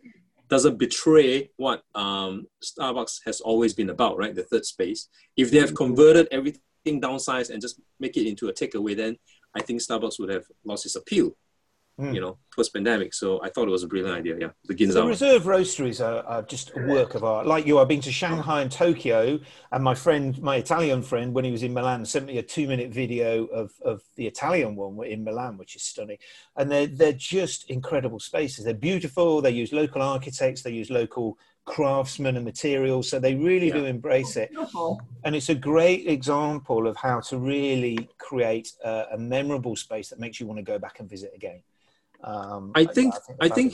doesn't betray what um, Starbucks has always been about, right? The third space. If they have converted everything downsized and just make it into a takeaway, then I think Starbucks would have lost its appeal, Hmm. you know, post pandemic. So I thought it was a brilliant idea. Yeah, the Ginza. The reserve roasteries are, are just a work of art. Like you, I've been to Shanghai and Tokyo, and my friend, my Italian friend, when he was in Milan, sent me a two-minute video of, of the Italian one in Milan, which is stunning. And they're they're just incredible spaces. They're beautiful. They use local architects. They use local craftsmen and materials. So they really do embrace it. Beautiful. And it's a great example of how to really create a, a memorable space that makes you want to go back and visit again. Um, I think- they're I think-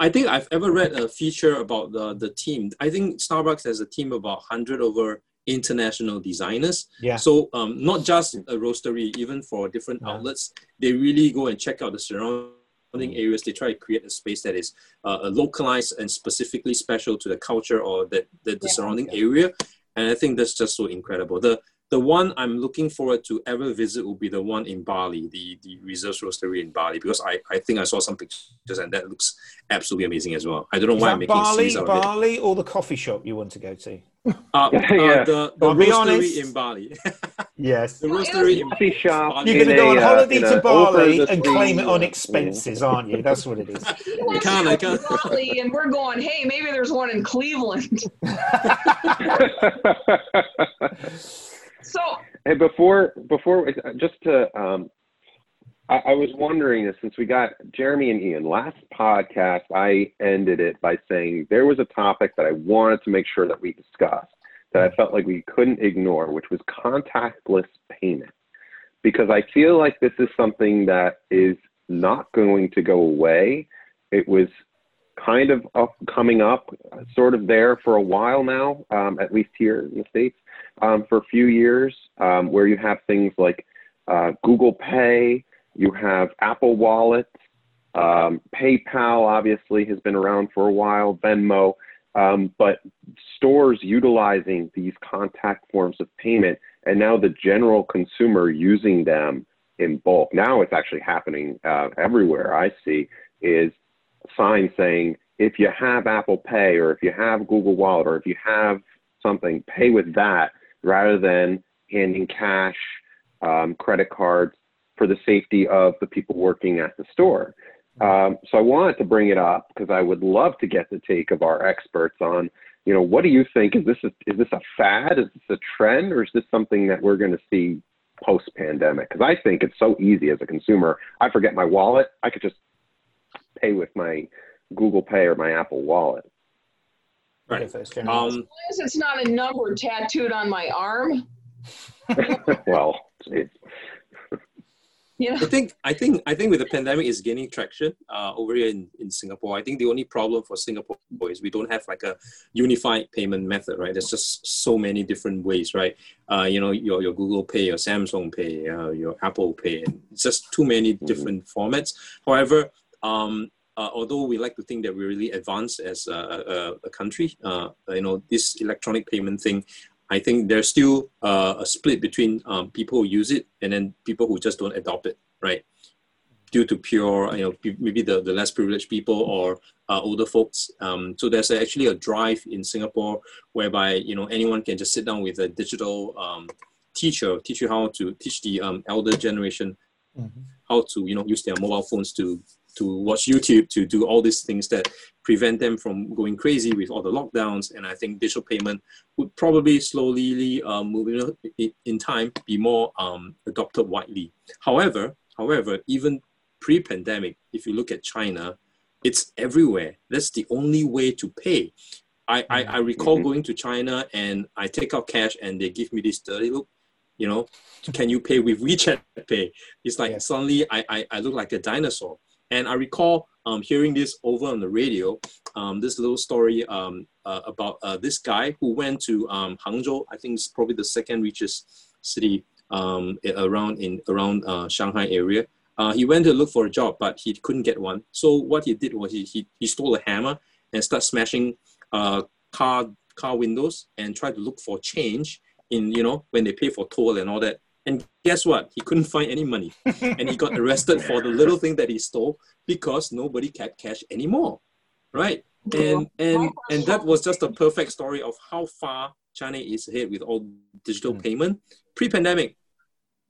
I think I've ever read a feature about the, the team. I think Starbucks has a team of about 100 over international designers. Yeah. So um, not just a roastery, even for different Yeah. outlets, they really go and check out the surrounding areas. They try to create a space that is uh, localized and specifically special to the culture or the, the, the Yeah. surrounding area. And I think that's just so incredible. The the one I'm looking forward to ever visit will be the one in Bali, the the Reserves Roastery in Bali, because I, I think I saw some pictures and that looks absolutely amazing as well. I don't know Is why I'm making Bali, out of. Bali, or the coffee shop you want to go to? Uh, uh, Yeah. the the roastery honest. in Bali. Yes. the roastery in Coffee shop. Bali. You're going to go on holiday in to a Bali and the claim it on sea, expenses, aren't you? That's what it is. I can't, I can't. Bali, and we're going, hey, maybe there's one in Cleveland. So Hey, before before just to um, I, I was wondering since we got Jeremy and Ian last podcast, I ended it by saying there was a topic that I wanted to make sure that we discussed that I felt like we couldn't ignore, which was contactless payment, because I feel like this is something that is not going to go away. It was kind of up, coming up, sort of there for a while now, um, at least here in the states um, for a few years, um, where you have things like uh, Google Pay, you have Apple Wallet, um, PayPal obviously has been around for a while, Venmo, um, but stores utilizing these contact forms of payment, and now the general consumer using them in bulk. Now it's actually happening uh, everywhere. I see is signs saying if you have Apple Pay or if you have Google Wallet or if you have something, pay with that rather than handing cash, um, credit cards for the safety of the people working at the store. Um, so I wanted to bring it up because I would love to get the take of our experts on, you know, what do you think? Is this a, is this a fad? Is this a trend, or is this something that we're going to see post pandemic? Because I think it's so easy as a consumer. I forget my wallet. I could just pay with my Google Pay or my Apple Wallet. Right. Go first, Jeremy. Um, as long as it's not a number tattooed on my arm, well, it's, you know. I think I think I think with the pandemic is gaining traction uh, over here in, in Singapore. I think the only problem for Singapore is we don't have like a unified payment method, right? There's just so many different ways, right? Uh, you know, your, your Google Pay, your Samsung Pay, uh, your Apple Pay, and it's just too many different formats. However, um, uh, although we like to think that we're really advanced as a, a, a country, uh, you know, this electronic payment thing, I think there's still uh, a split between um, people who use it and then people who just don't adopt it, right? Due to pure, you know, maybe the, the less privileged people or uh, older folks. Um, so there's actually a drive in Singapore whereby, you know, anyone can just sit down with a digital um, teacher, teach you how to teach the um, elder generation Mhm. how to, you know, use their mobile phones to to watch YouTube, to do all these things that prevent them from going crazy with all the lockdowns. And I think digital payment would probably slowly uh, moving in time be more um, adopted widely. However, however, even pre-pandemic, if you look at China, it's everywhere. That's the only way to pay. I, I, I recall mm-hmm. going to China and I take out cash and they give me this dirty look. You know, can you pay with WeChat Pay? It's like yeah. suddenly I, I, I look like a dinosaur. And I recall um, hearing this over on the radio, um, this little story um, uh, about uh, this guy who went to um, Hangzhou. I think it's probably the second richest city um, around in around uh, Shanghai area. Uh, he went to look for a job, but he couldn't get one. So what he did was he, he, he stole a hammer and started smashing uh, car car windows and tried to look for change in you know when they pay for toll and all that. And guess what? He couldn't find any money, and he got arrested for the little thing that he stole because nobody kept cash anymore, right? And and and that was just a perfect story of how far China is ahead with all digital mm. payment pre-pandemic.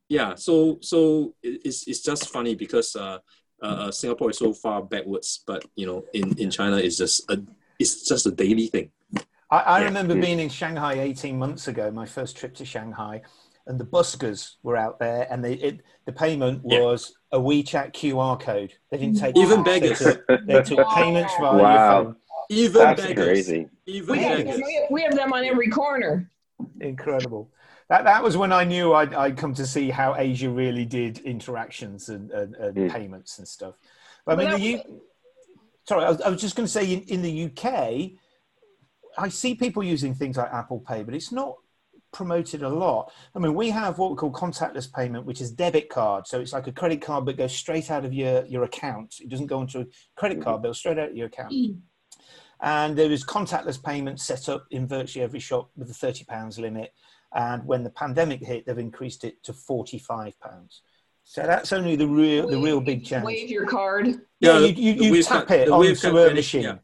Yeah, so so it's it's just funny because uh, uh, Singapore is so far backwards, but you know, in in China it's just a it's just a daily thing. I, I yeah. remember mm. being in Shanghai 18 months ago, my first trip to Shanghai, and the buskers were out there, and they, it, the payment was yeah. a WeChat QR code. They didn't take even beggars. They took, they took payments via wow. your phone. Even That's beggars. crazy. Even we, beggars. Have, we have them on every corner. Incredible. That, that was when I knew I'd, I'd come to see how Asia really did interactions and, and, and mm. payments and stuff. But I mean, the, sorry, I was, I was just going to say in, in the UK, I see people using things like Apple Pay, but it's not promoted a lot. I mean, we have what we call contactless payment, which is debit card. So it's like a credit card, but goes straight out of your, your account. It doesn't go into a credit card bill, straight out of your account. Mm. And there is contactless payment set up in virtually every shop with a £30 limit. And when the pandemic hit, they've increased it to £45. So that's only the real, the real big change. Wave your card. Yeah, you, you, you tap it onto a machine. Yeah.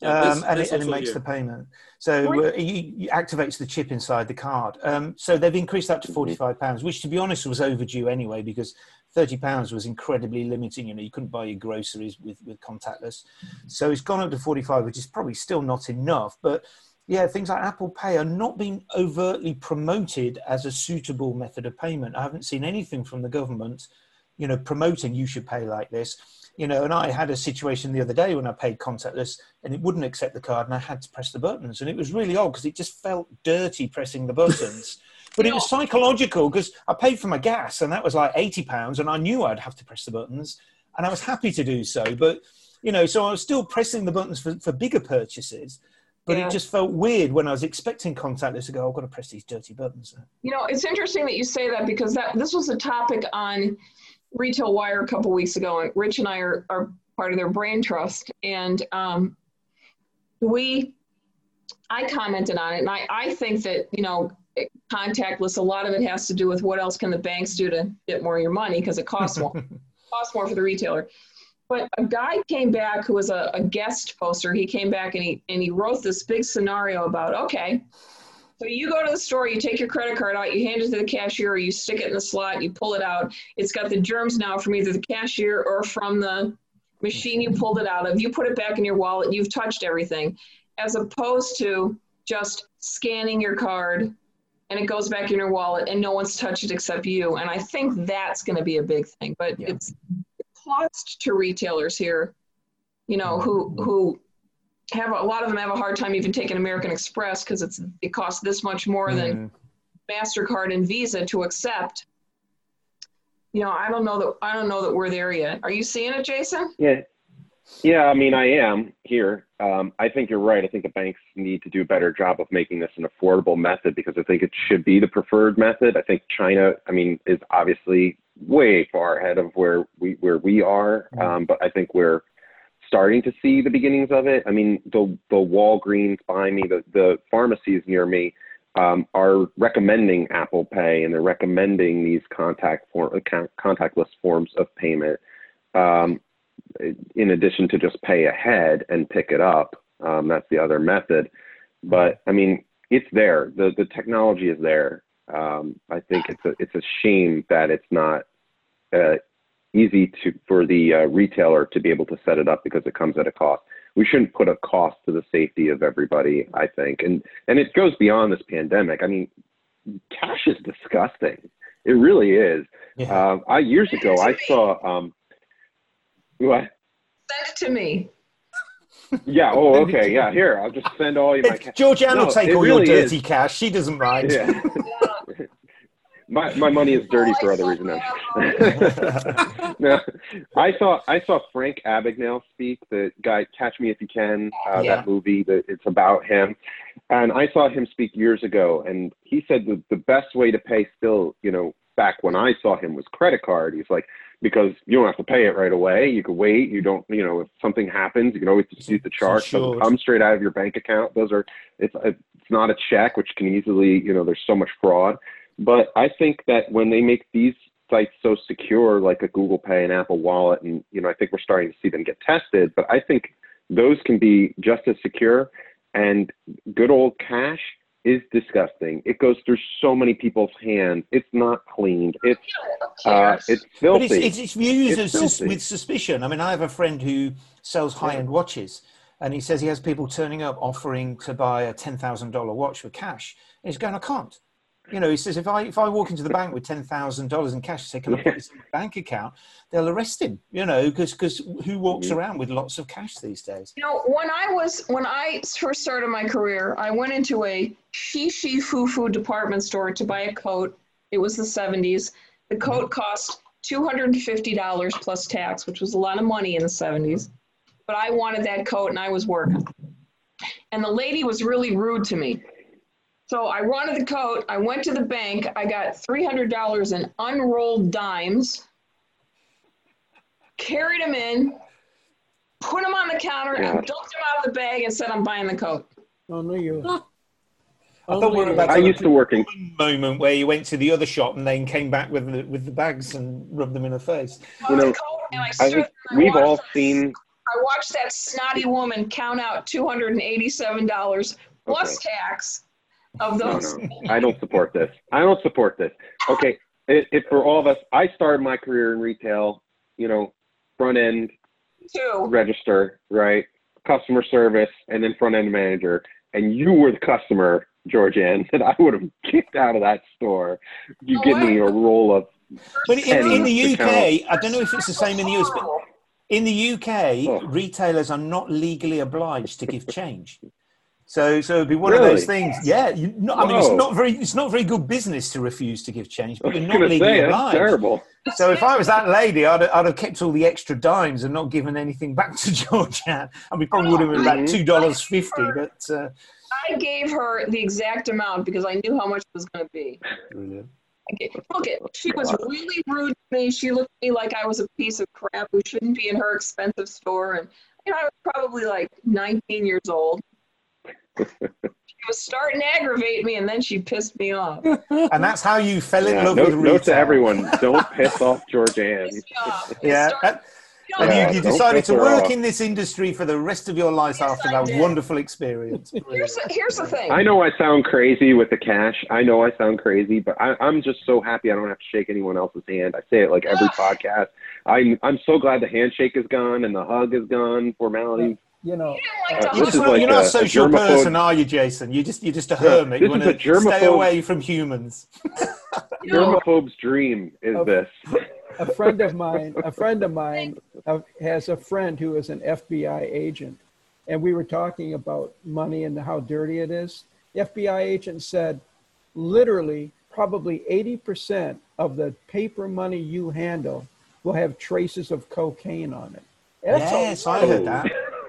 Yeah, um, and, it, and it makes here. the payment. So uh, it, activates the chip inside the card. Um, so they've increased that to forty-five pounds, which, to be honest, was overdue anyway because thirty pounds was incredibly limiting. You know, you couldn't buy your groceries with with contactless. So it's gone up to forty-five, which is probably still not enough. But yeah, things like Apple Pay are not being overtly promoted as a suitable method of payment. I haven't seen anything from the government, you know, promoting you should pay like this you know, and I had a situation the other day when I paid contactless and it wouldn't accept the card and I had to press the buttons. And it was really odd because it just felt dirty pressing the buttons. but it was psychological because I paid for my gas and that was like £80 and I knew I'd have to press the buttons and I was happy to do so. But, you know, so I was still pressing the buttons for, for bigger purchases. But yeah. it just felt weird when I was expecting contactless to go, oh, I've got to press these dirty buttons. You know, it's interesting that you say that because that this was a topic on Retail Wire a couple weeks ago, and Rich and I are, are part of their brand trust, and um, we, I commented on it, and I, I think that you know contactless. A lot of it has to do with what else can the banks do to get more of your money because it costs more, costs more for the retailer. But a guy came back who was a, a guest poster. He came back and he and he wrote this big scenario about okay, so you go to the store, you take your credit card out, you hand it to the cashier, or you stick it in the slot, you pull it out. It's got the germs now from either the cashier or from the machine you pulled it out of. You put it back in your wallet, you've touched everything, as opposed to just scanning your card and it goes back in your wallet and no one's touched it except you. And I think that's going to be a big thing. But yeah. it's cost to retailers here, you know, who who have a lot of them have a hard time even taking American Express because it's it costs this much more mm. than Mastercard and Visa to accept. You know, I don't know that I don't know that we're there yet. Are you seeing it, Jason? Yeah, yeah. I mean, I am here. Um, I think you're right. I think the banks need to do a better job of making this an affordable method because I think it should be the preferred method. I think China, I mean, is obviously way far ahead of where we where we are, mm. um, but I think we're starting to see the beginnings of it. I mean, the the Walgreens behind me, the the pharmacies near me um, are recommending Apple Pay, and they're recommending these contact form, contactless forms of payment. Um, in addition to just pay ahead and pick it up, um, that's the other method. But I mean, it's there. the The technology is there. Um, I think it's a it's a shame that it's not uh, easy to for the uh, retailer to be able to set it up because it comes at a cost. We shouldn't put a cost to the safety of everybody. I think, and and it goes beyond this pandemic. I mean, cash is disgusting. It really is. Yeah. Uh, I years ago I saw um, what? Send it to me. Yeah. Oh, okay. Yeah. Here, I'll just send all you my cash. Georgianne No, will take all really your is. dirty cash. She doesn't mind. Yeah. my my money is dirty for other reasons. no, I saw I saw Frank Abagnale speak. The guy, Catch Me If You Can, uh, Yeah. that movie that it's about him, and I saw him speak years ago, and he said the the best way to pay still, you know, back when I saw him was credit card. He's like because you don't have to pay it right away. You can wait. You don't, you know, if something happens, you can always dispute the charge. It doesn't come straight out of your bank account. Those are it's it's not a check, which can easily, you know, there's so much fraud. But I think that when they make these sites so secure, like a Google Pay and Apple Wallet, and you know, I think we're starting to see them get tested. But I think those can be just as secure. And good old cash is disgusting. It goes through so many people's hands. It's not cleaned. It's Who uh, cares? it's But it's, it's, it's viewed It's sus- with suspicion. I mean, I have a friend who sells high-end watches, and he says he has people turning up offering to buy a ten thousand dollar watch for cash. And he's going, I can't. You know, he says if I if I walk into the bank with ten thousand dollars in cash, and say, "Can I put this in my bank account?" They'll arrest him. You know, because because who walks Mm-hmm. around with lots of cash these days? You know, when I was when I first started my career, I went into a shishi foo foo department store to buy a coat. It was the 70s. The coat cost $250 plus tax, which was a lot of money in the 70s. But I wanted that coat and I was working. And the lady was really rude to me. So I wanted the coat. I went to the bank. I got $300 in unrolled dimes, carried them in, put them on the counter, and dumped them out of the bag and said, I'm buying the coat. Oh, no, you. I thought we were about I used to work in moment where you went to the other shop and then came back with the, with the bags and rubbed them in the face. Bought You know, the coat and I I think there and I we've all watched seen I watched that snotty woman count out $287 plus tax of No, those. no, I don't support this. I don't support this. Okay, it, it for all of us. I started my career in retail. You know, front end Too. register, right? Customer service, and then front end manager. And you were the customer, Georgianne, that I would have kicked out of that store. You Oh, give me a roll of. But in, in the UK, count. I don't know if it's the same in the US, but oh. in the UK, Oh. retailers are not legally obliged to give change. So, so it'd be one of those things. Yeah, you, no, I mean, it's not very, it's not very good business to refuse to give change, but you're not gonna legally say that's obliged. terrible. So if I was that lady, I'd, I'd have kept all the extra dimes and not given anything back to Georgia. And we probably would have been about Mhm. two dollars fifty. But uh, I gave her the exact amount because I knew how much it was going to be. I gave- Look it, she was really rude to me. She looked at me like I was a piece of crap who shouldn't be in her expensive store. And you know, I was probably like 19 years old. She was starting to aggravate me, and then she pissed me off. and that's how you fell in Yeah, love note, with retail. note to everyone: don't piss off Georgianne. Pissed me off. Yeah, started- and, you Yeah, you, you decided to work off. in this industry for the rest of your life Yes, after I that did. wonderful experience. here's the, here's the thing. I know I sound crazy with the cash. I know I sound crazy, but I, I'm just so happy I don't have to shake anyone else's hand. I say it like every podcast. I'm I'm so glad the handshake is gone and the hug is gone. Formalities. You know, You didn't like Uh, to You This just is want, like you're not a- a a social germaphobe- person, are you, Jason? You're just you're just a hermit. this You want is a to germaphobe- stay away from humans. you know, Germaphobe's dream is Oh. this. a friend of mine, a friend of mine uh, has a friend who is an FBI agent, and we were talking about money and how dirty it is. The FBI agent said, literally, probably 80% of the paper money you handle will have traces of cocaine on it. That's a yes, I heard that.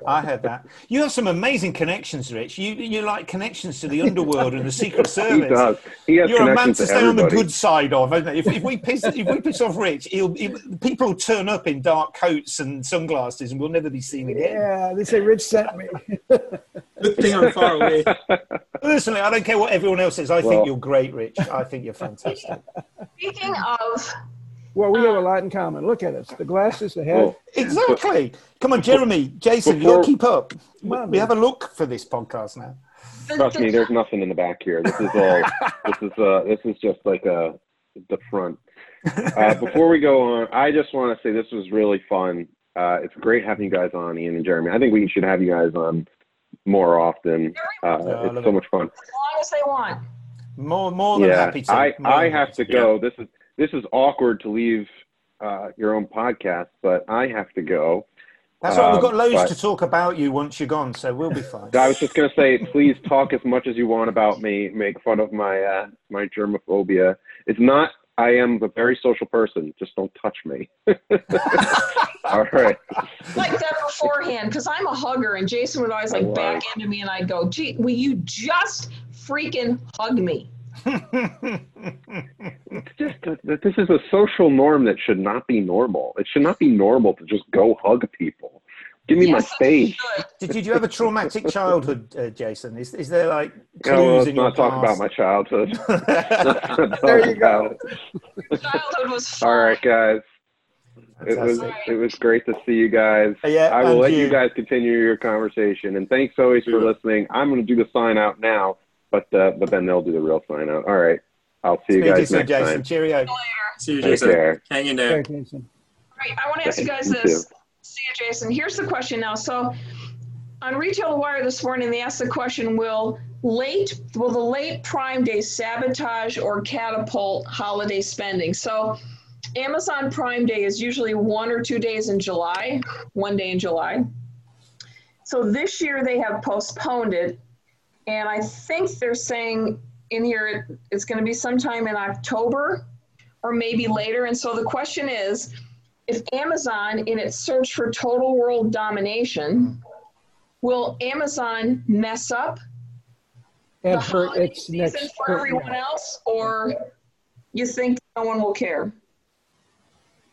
I heard that. You have some amazing connections, Rich. You you like connections to the underworld and the Secret He Service. does. He has You're a man to to stay on the good side of. Isn't? If, if we piss if we piss off Rich, he'll, he, people will turn up in dark coats and sunglasses, and we'll never be seen again. Yeah, they say Rich sent me. Good thing I'm far away. Personally, I don't care what everyone else says. I Well- think you're great, Rich. I think you're fantastic. speaking of, Well, we have a lot in common. Look at us. The glasses, the head. Well, Exactly. Come on, Jeremy, Jason, before- you'll keep up. Come on, we have a look for this podcast now. Trust me, there's nothing in the back here. This is all. this is uh. This is just like a the front. Uh, before we go on, I just want to say this was really fun. Uh, it's great having you guys on, Ian and Jeremy. I think we should have you guys on more often. Uh, Yeah, it's so it. much fun. As long as they want. More, more than Yeah, happy to. I, I have to go. This is this is awkward to leave uh, your own podcast, but I have to go. That's right. We've got Um, loads but- to talk about you once you're gone, so we'll be fine. I was just gonna say, please talk as much as you want about me. Make fun of my uh, my germophobia. It's not. I am a very social person. Just don't touch me. All right. Like that beforehand, because I'm a hugger, and Jason would always like I back into me, and I'd go, "Gee, will you just freaking hug me?" It's just that this is a social norm that should not be normal. It should not be normal to just go hug people. Give me my Yes, space. Good. did, did you have a traumatic childhood, uh, Jason? Is, is there like clues Yeah, well, let's in your not talk about my childhood. There you go. Childhood was fun. All right, guys. It was it was great to see you guys. Yeah, I will let you. you. guys continue your conversation. And thanks always for listening. I'm going to do the sign out now, but uh, but then they'll do the real sign out. All right. I'll see you Speak to you guys next Jason. time. Cheerio. See you, Take Jason. care. Hang in there. Okay, Jason. All right, I want to ask you guys Thank this. See you, Jason. Here's the question now. So, on Retail Wire this morning, they asked the question: Will late will the late Prime Day sabotage or catapult holiday spending? So, Amazon Prime Day is usually one or two days in July, one day in July. So this year they have postponed it, and I think they're saying in here it's going to be sometime in October or maybe later. And so the question is if Amazon, in its search for total world domination, will Amazon mess up And the for holiday its season next. for everyone else, or you think no one will care?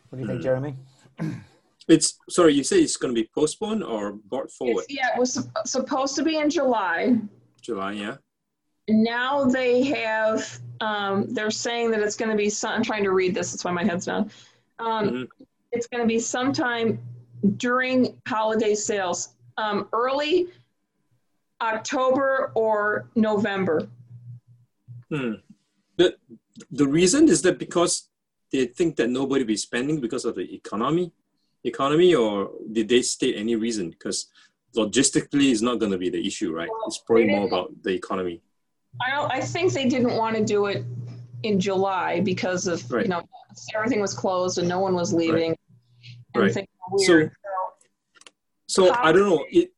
What do you think, Jeremy? It's sorry, you say it's going to be postponed or brought forward? It's, yeah, it was supposed to be in July. July, yeah. Now they have, um, they're saying that it's going to be, some, I'm trying to read this, that's why my head's down. Um, Mhm. It's going to be sometime during holiday sales, um, early October or November. Hmm. The the reason is that because they think that nobody will be spending because of the economy, economy, or did they state any reason? Because logistically, is not going to be the issue, right? It's probably more about the economy. I don't, I think they didn't want to do it in July because of, Right. you know, everything was closed and no one was leaving. Right. things were So- So I don't know. It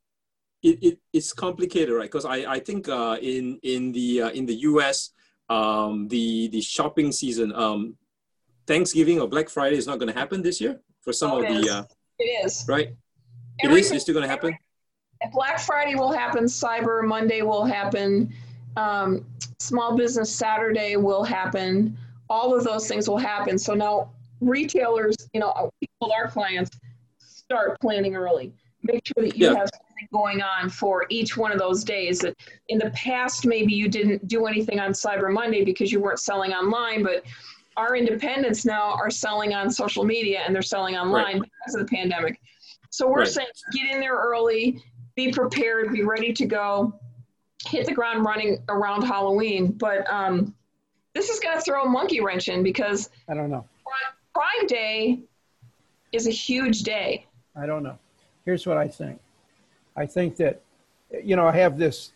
it, it it's complicated, right? Because I I think uh, in in the uh, in the U.S. Um, the the shopping season, um, Thanksgiving or Black Friday is not going to happen this year for some Oh, of the uh, It is. right. It is. It's still going to happen. Black Friday will happen, Cyber Monday will happen, um, Small Business Saturday will happen. All of those things will happen. So now retailers, you know, people, our clients, start planning early. Make sure that you Yeah. have something going on for each one of those days. That in the past, maybe you didn't do anything on Cyber Monday because you weren't selling online, but our independents now are selling on social media and they're selling online because of the pandemic. So we're Right. saying get in there early, be prepared, be ready to go, hit the ground running around Halloween. But um, this is going to throw a monkey wrench in because I don't know. Prime Day is a huge day. I don't know. Here's what I think. I think that, you know, I have this,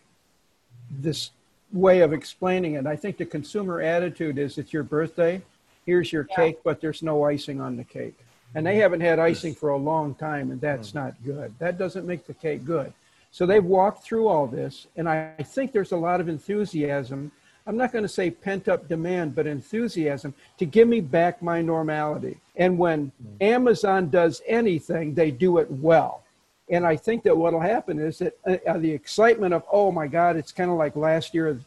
this way of explaining it. I think the consumer attitude is it's your birthday. Here's your Yeah. cake, but there's no icing on the cake. And they haven't had icing for a long time, and that's not good. That doesn't make the cake good. So they've walked through all this, and I think there's a lot of enthusiasm. I'm not going to say pent up demand, but enthusiasm to give me back my normality. And when Amazon does anything, they do it well. And I think that what will happen is that uh, uh, the excitement of, oh my God, it's kind of like last year,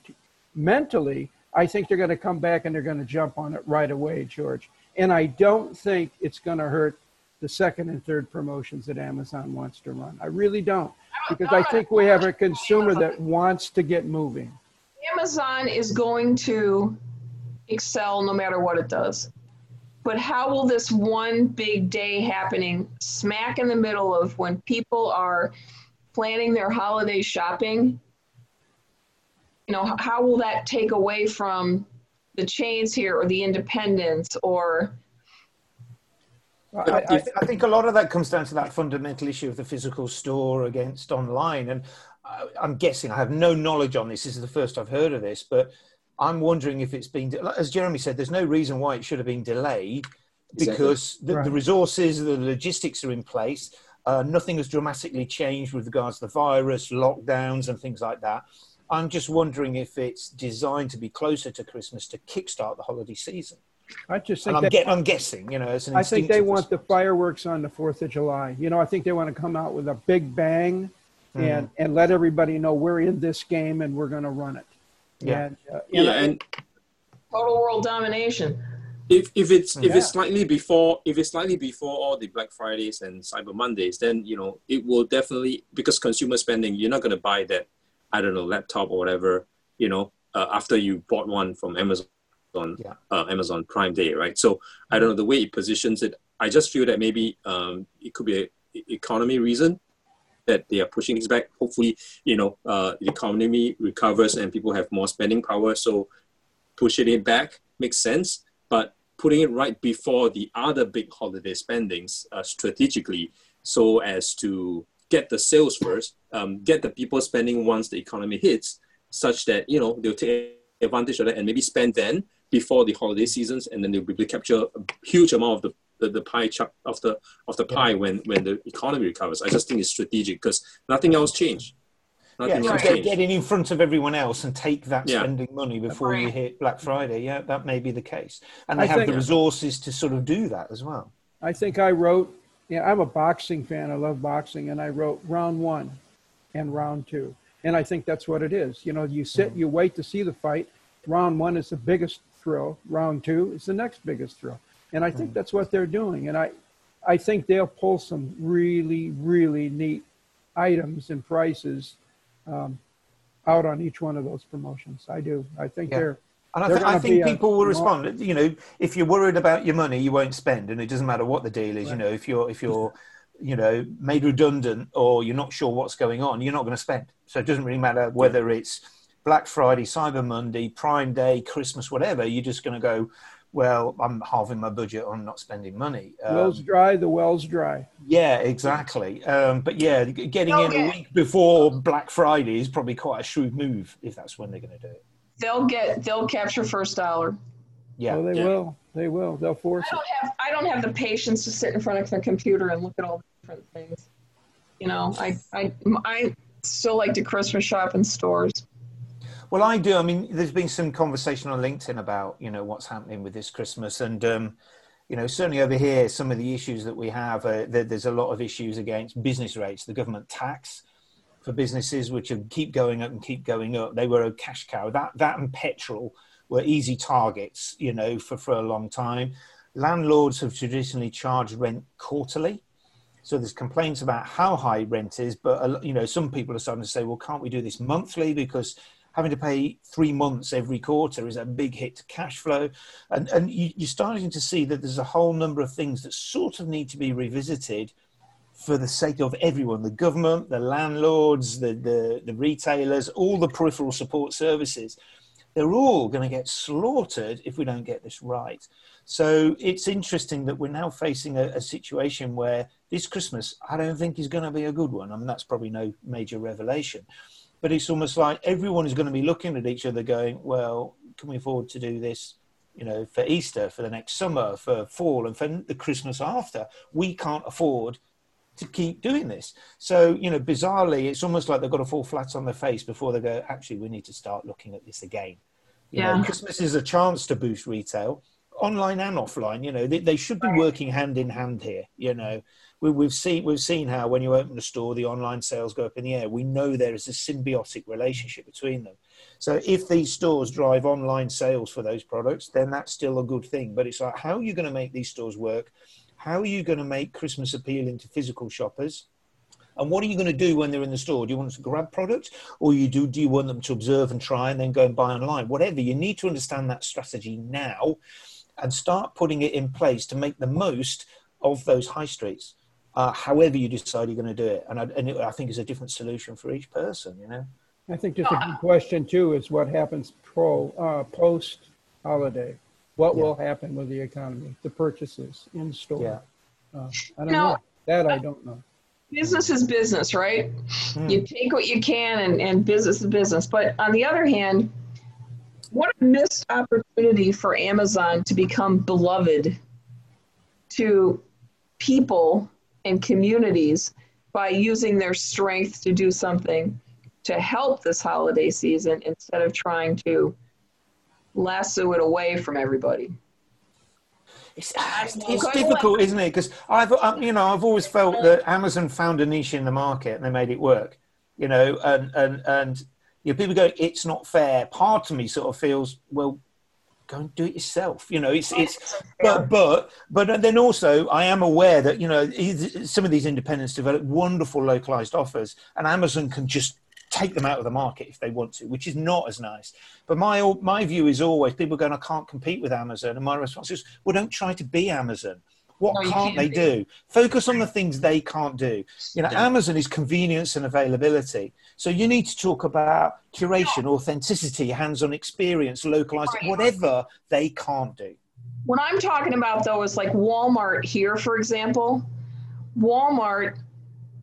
mentally, I think they're going to come back and they're going to jump on it right away, George. And I don't think it's going to hurt the second and third promotions that Amazon wants to run. I really don't. Because I think we have a consumer that wants to get moving. Amazon is going to excel no matter what it does. But how will this one big day happening smack in the middle of when people are planning their holiday shopping? You know, how will that take away from the chains here or the independents or I, I, I, think a lot of that comes down to that fundamental issue of the physical store against online. And I, I'm guessing, I have no knowledge on this, this is the first I've heard of this, but I'm wondering if it's been, as Jeremy said, there's no reason why it should have been delayed because exactly. the, right. the, resources, the logistics are in place. Uh, nothing has dramatically changed with regards to the virus, lockdowns, and things like that. I'm just wondering if it's designed to be closer to Christmas to kickstart the holiday season. I just think I'm, get, I'm, guessing, you know, as an I think they want the fireworks on the Fourth of July. You know, I think they want to come out with a big bang mm. and and let everybody know we're in this game and we're going to run it. Yeah, and, uh, yeah, and total world domination. If if it's if yeah. it's slightly before if it's slightly before all the Black Fridays and Cyber Mondays, then you know it will definitely because consumer spending, you're not going to buy that I don't know laptop or whatever, you know, uh, after you bought one from Amazon on yeah. uh, Amazon Prime Day, right? So I don't know the way it positions it. I just feel that maybe um, it could be a economy reason that they are pushing this back. Hopefully, you know, uh, the economy recovers and people have more spending power. So pushing it back makes sense, but putting it right before the other big holiday spendings uh, strategically, so as to get the sales first, um, get the people spending once the economy hits, such that you know they'll take advantage of that and maybe spend then before the holiday seasons, and then they'll be able to capture a huge amount of the, the, the pie chunk of the of the pie when when the economy recovers. I just think it's strategic because nothing else changed. Nothing yeah, else get, getting in front of everyone else and take that yeah. spending money before right. you hit Black Friday. Yeah, that may be the case, and they I have think, the resources to sort of do that as well. I think I wrote. Yeah, I'm a boxing fan. I love boxing, and I wrote round one and round two, and I think that's what it is. You know, you sit, mm-hmm. you wait to see the fight. Round one is the biggest thrill. Round two is the next biggest thrill. And I think mm. that's what they're doing. And I, I think they'll pull some really, really neat items and prices um, out on each one of those promotions. I do. I think yeah. they're. And I, th- I think people a, will respond. You know, if you're worried about your money, you won't spend, and it doesn't matter what the deal is. Right. You know, if you're if you're you know made redundant or you're not sure what's going on, you're not going to spend. So it doesn't really matter whether it's Black Friday, Cyber Monday, Prime Day, Christmas, whatever, you're just going to go, well, I'm halving my budget on not spending money. Um, well's dry, the well's dry. Yeah, exactly. Um, but yeah, getting in a week before Black Friday is probably quite a shrewd move if that's when they're going to do it. They'll get, they'll capture first dollar. Yeah, well, they yeah. will. They will. They'll force I don't it. Have, I don't have the patience to sit in front of the computer and look at all the different things. You know, I, I, I still like to Christmas shop in stores. Well, I do. I mean, there's been some conversation on LinkedIn about you know what's happening with this Christmas, and um, you know certainly over here, some of the issues that we have. Uh, there, there's a lot of issues against business rates, the government tax for businesses, which have keep going up and keep going up. They were a cash cow. That that and petrol were easy targets, you know, for for a long time. Landlords have traditionally charged rent quarterly. So there's complaints about how high rent is, but you know some people are starting to say, well, can't we do this monthly because having to pay three months every quarter is a big hit to cash flow. And, and you, you're starting to see that there's a whole number of things that sort of need to be revisited for the sake of everyone the government, the landlords, the, the, the retailers, all the peripheral support services. They're all going to get slaughtered if we don't get this right. So it's interesting that we're now facing a, a, situation where this Christmas, I don't think is going to be a good one. I mean, that's probably no major revelation but it's almost like everyone is going to be looking at each other going, well, can we afford to do this, you know, for Easter, for the next summer, for fall, and for the Christmas after? We can't afford to keep doing this. So, you know, bizarrely, it's almost like they've got to fall flat on their face before they go, actually, we need to start looking at this again. You yeah. Know, Christmas is a chance to boost retail, online and offline. You know, they, they should be working hand in hand here, you know we, have seen we've seen how when you open a store, the online sales go up in the air. We know there is a symbiotic relationship between them. So if these stores drive online sales for those products, then that's still a good thing. But it's like, how are you going to make these stores work? How are you going to make Christmas appealing to physical shoppers? And what are you going to do when they're in the store? Do you want them to grab products, or you do? Do you want them to observe and try, and then go and buy online? Whatever. You need to understand that strategy now, and start putting it in place to make the most of those high streets uh, however you decide you're going to do it. And I, and it, I think it's a different solution for each person, you know. I think just a good question too is what happens pro uh, post holiday? What Yeah. will happen with the economy, the purchases in store? Yeah. Uh, I don't No. know. That I don't know. business is business, right? Hmm. You take what you can and, and business is business. But on the other hand, what a missed opportunity for Amazon to become beloved to people and communities by using their strength to do something to help this holiday season instead of trying to lasso it away from everybody. It's, it's, it's Go difficult, isn't it? Because I've, um, you know, I've always felt that Amazon found a niche in the market and they made it work. You know, and and and you know, people go, it's not fair. Part of me sort of feels, well, go and do it yourself. You know, it's it's. But but but then also, I am aware that you know some of these independents develop wonderful localized offers, and Amazon can just take them out of the market if they want to, which is not as nice. But my my view is always people going, I can't compete with Amazon, and my response is, well, don't try to be Amazon. What No, can't they do? Focus on the things they can't do. You know, Yeah. Amazon is convenience and availability. So you need to talk about curation, authenticity, hands-on experience, localized, whatever they can't do. What I'm talking about though is like Walmart here, for example. Walmart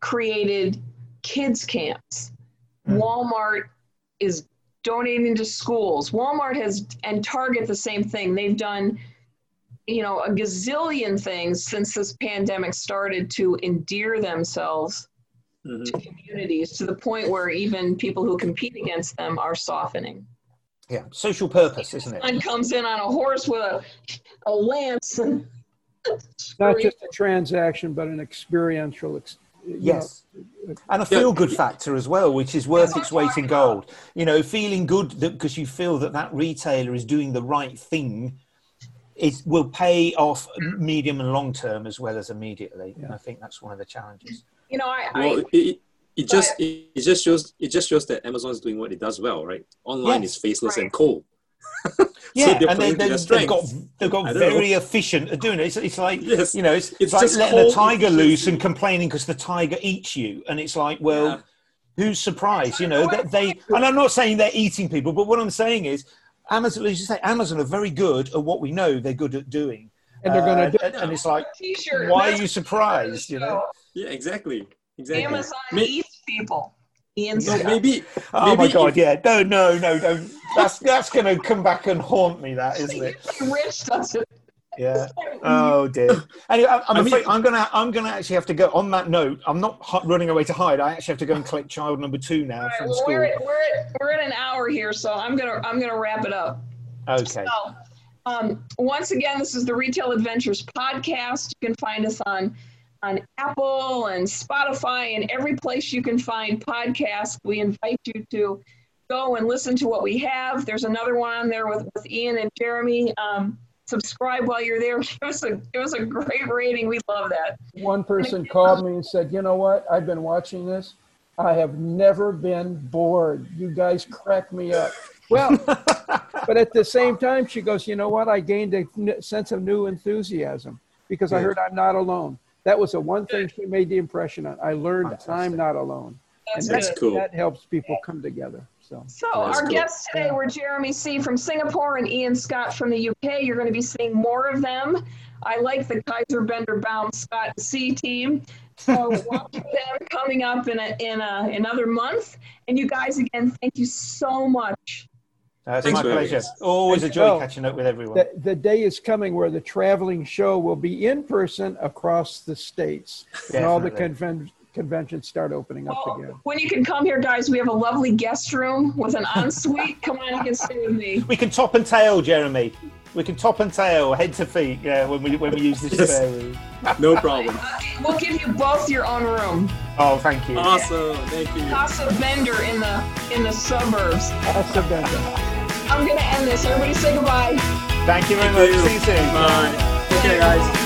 created kids camps. Hmm. Walmart is donating to schools. Walmart has and Target the same thing. They've done you know a gazillion things since this pandemic started to endear themselves Mhm. to communities to the point where even people who compete against them are softening. Yeah, social purpose, isn't it? One comes in on a horse with a, a lance and Not just a transaction, but an experiential. Ex- you Yes. And a feel good factor as well, which is worth its weight in gold. You know, feeling good because you feel that that retailer is doing the right thing it will pay off medium and long term as well as immediately. And I think that's one of the challenges. you know I, I Well, it, it, it just it, it just shows it just shows that Amazon is doing what it does well, right? Online Yes. is faceless Right. and cold. Yeah, they're and they, playing to they, their they've got they've got very know. efficient at doing it. It's, it's like Yes. you know, it's, It's like letting a tiger loose and complaining because the tiger eats you, and it's like, well, Yeah. who's surprised? You know that they. And I'm not saying they're eating people, but what I'm saying is, Amazon. As you say, Amazon are very good at what we know they're good at doing, And they're gonna Uh, do and, and it's like, t-shirt. why are you surprised? You know. Yeah, exactly. Exactly. Amazon May- eats people. Ian no, Scott. maybe. Oh my god, if- yeah. No, no, no, no. That's that's going to come back and haunt me. That isn't it? Rich does it. Yeah. Oh dear. Anyway, I- I'm I mean- afraid I'm gonna I'm gonna actually have to go. On that note, I'm not hu- running away to hide. I actually have to go and collect child number two now All right, from well, school. we're at, we're at we're at an hour here, so I'm gonna I'm gonna wrap it up. Okay. So, um, once again, this is the Retail Adventures podcast. You can find us on on Apple and Spotify and every place you can find podcasts. We invite you to go and listen to what we have. There's another one on there with, with Ian and Jeremy. Um, subscribe while you're there. Give us a give us a great rating. We love that. One person called me and said, "You know what? I've been watching this. I have never been bored. You guys crack me up." Well, but at the same time, she goes, "You know what? I gained a n- sense of new enthusiasm because I heard I'm not alone." That was the one thing she made the impression on. I learned Fantastic. I'm not alone, That's and That's good. cool. that helps people come together. So So That's our cool. guests today were Jeremy C. from Singapore and Ian Scott from the UK. You're going to be seeing more of them. I like the Kizer Bender Baum Scott C team. So watch them coming up in a, in a, another month. And you guys again, thank you so much. Uh, it's Thanks my pleasure. us. Always a joy you. catching up with everyone. the, the day is coming where the traveling show will be in person across the states, and all the conven- conventions start opening up Well, again. when you can come here, guys, we have a lovely guest room with an ensuite. come on, you can stay with me. We can top and tail, Jeremy. We can top and tail, head to feet. Yeah, when we when we use this Yes. spare room. No problem. We'll give you both your own room. Oh, thank you. Awesome. Thank you. Casa Bender in the in the suburbs. Casa Bender. I'm gonna end this. Everybody say goodbye. Thank you very Thank much. you. See you soon. Bye. Okay, guys.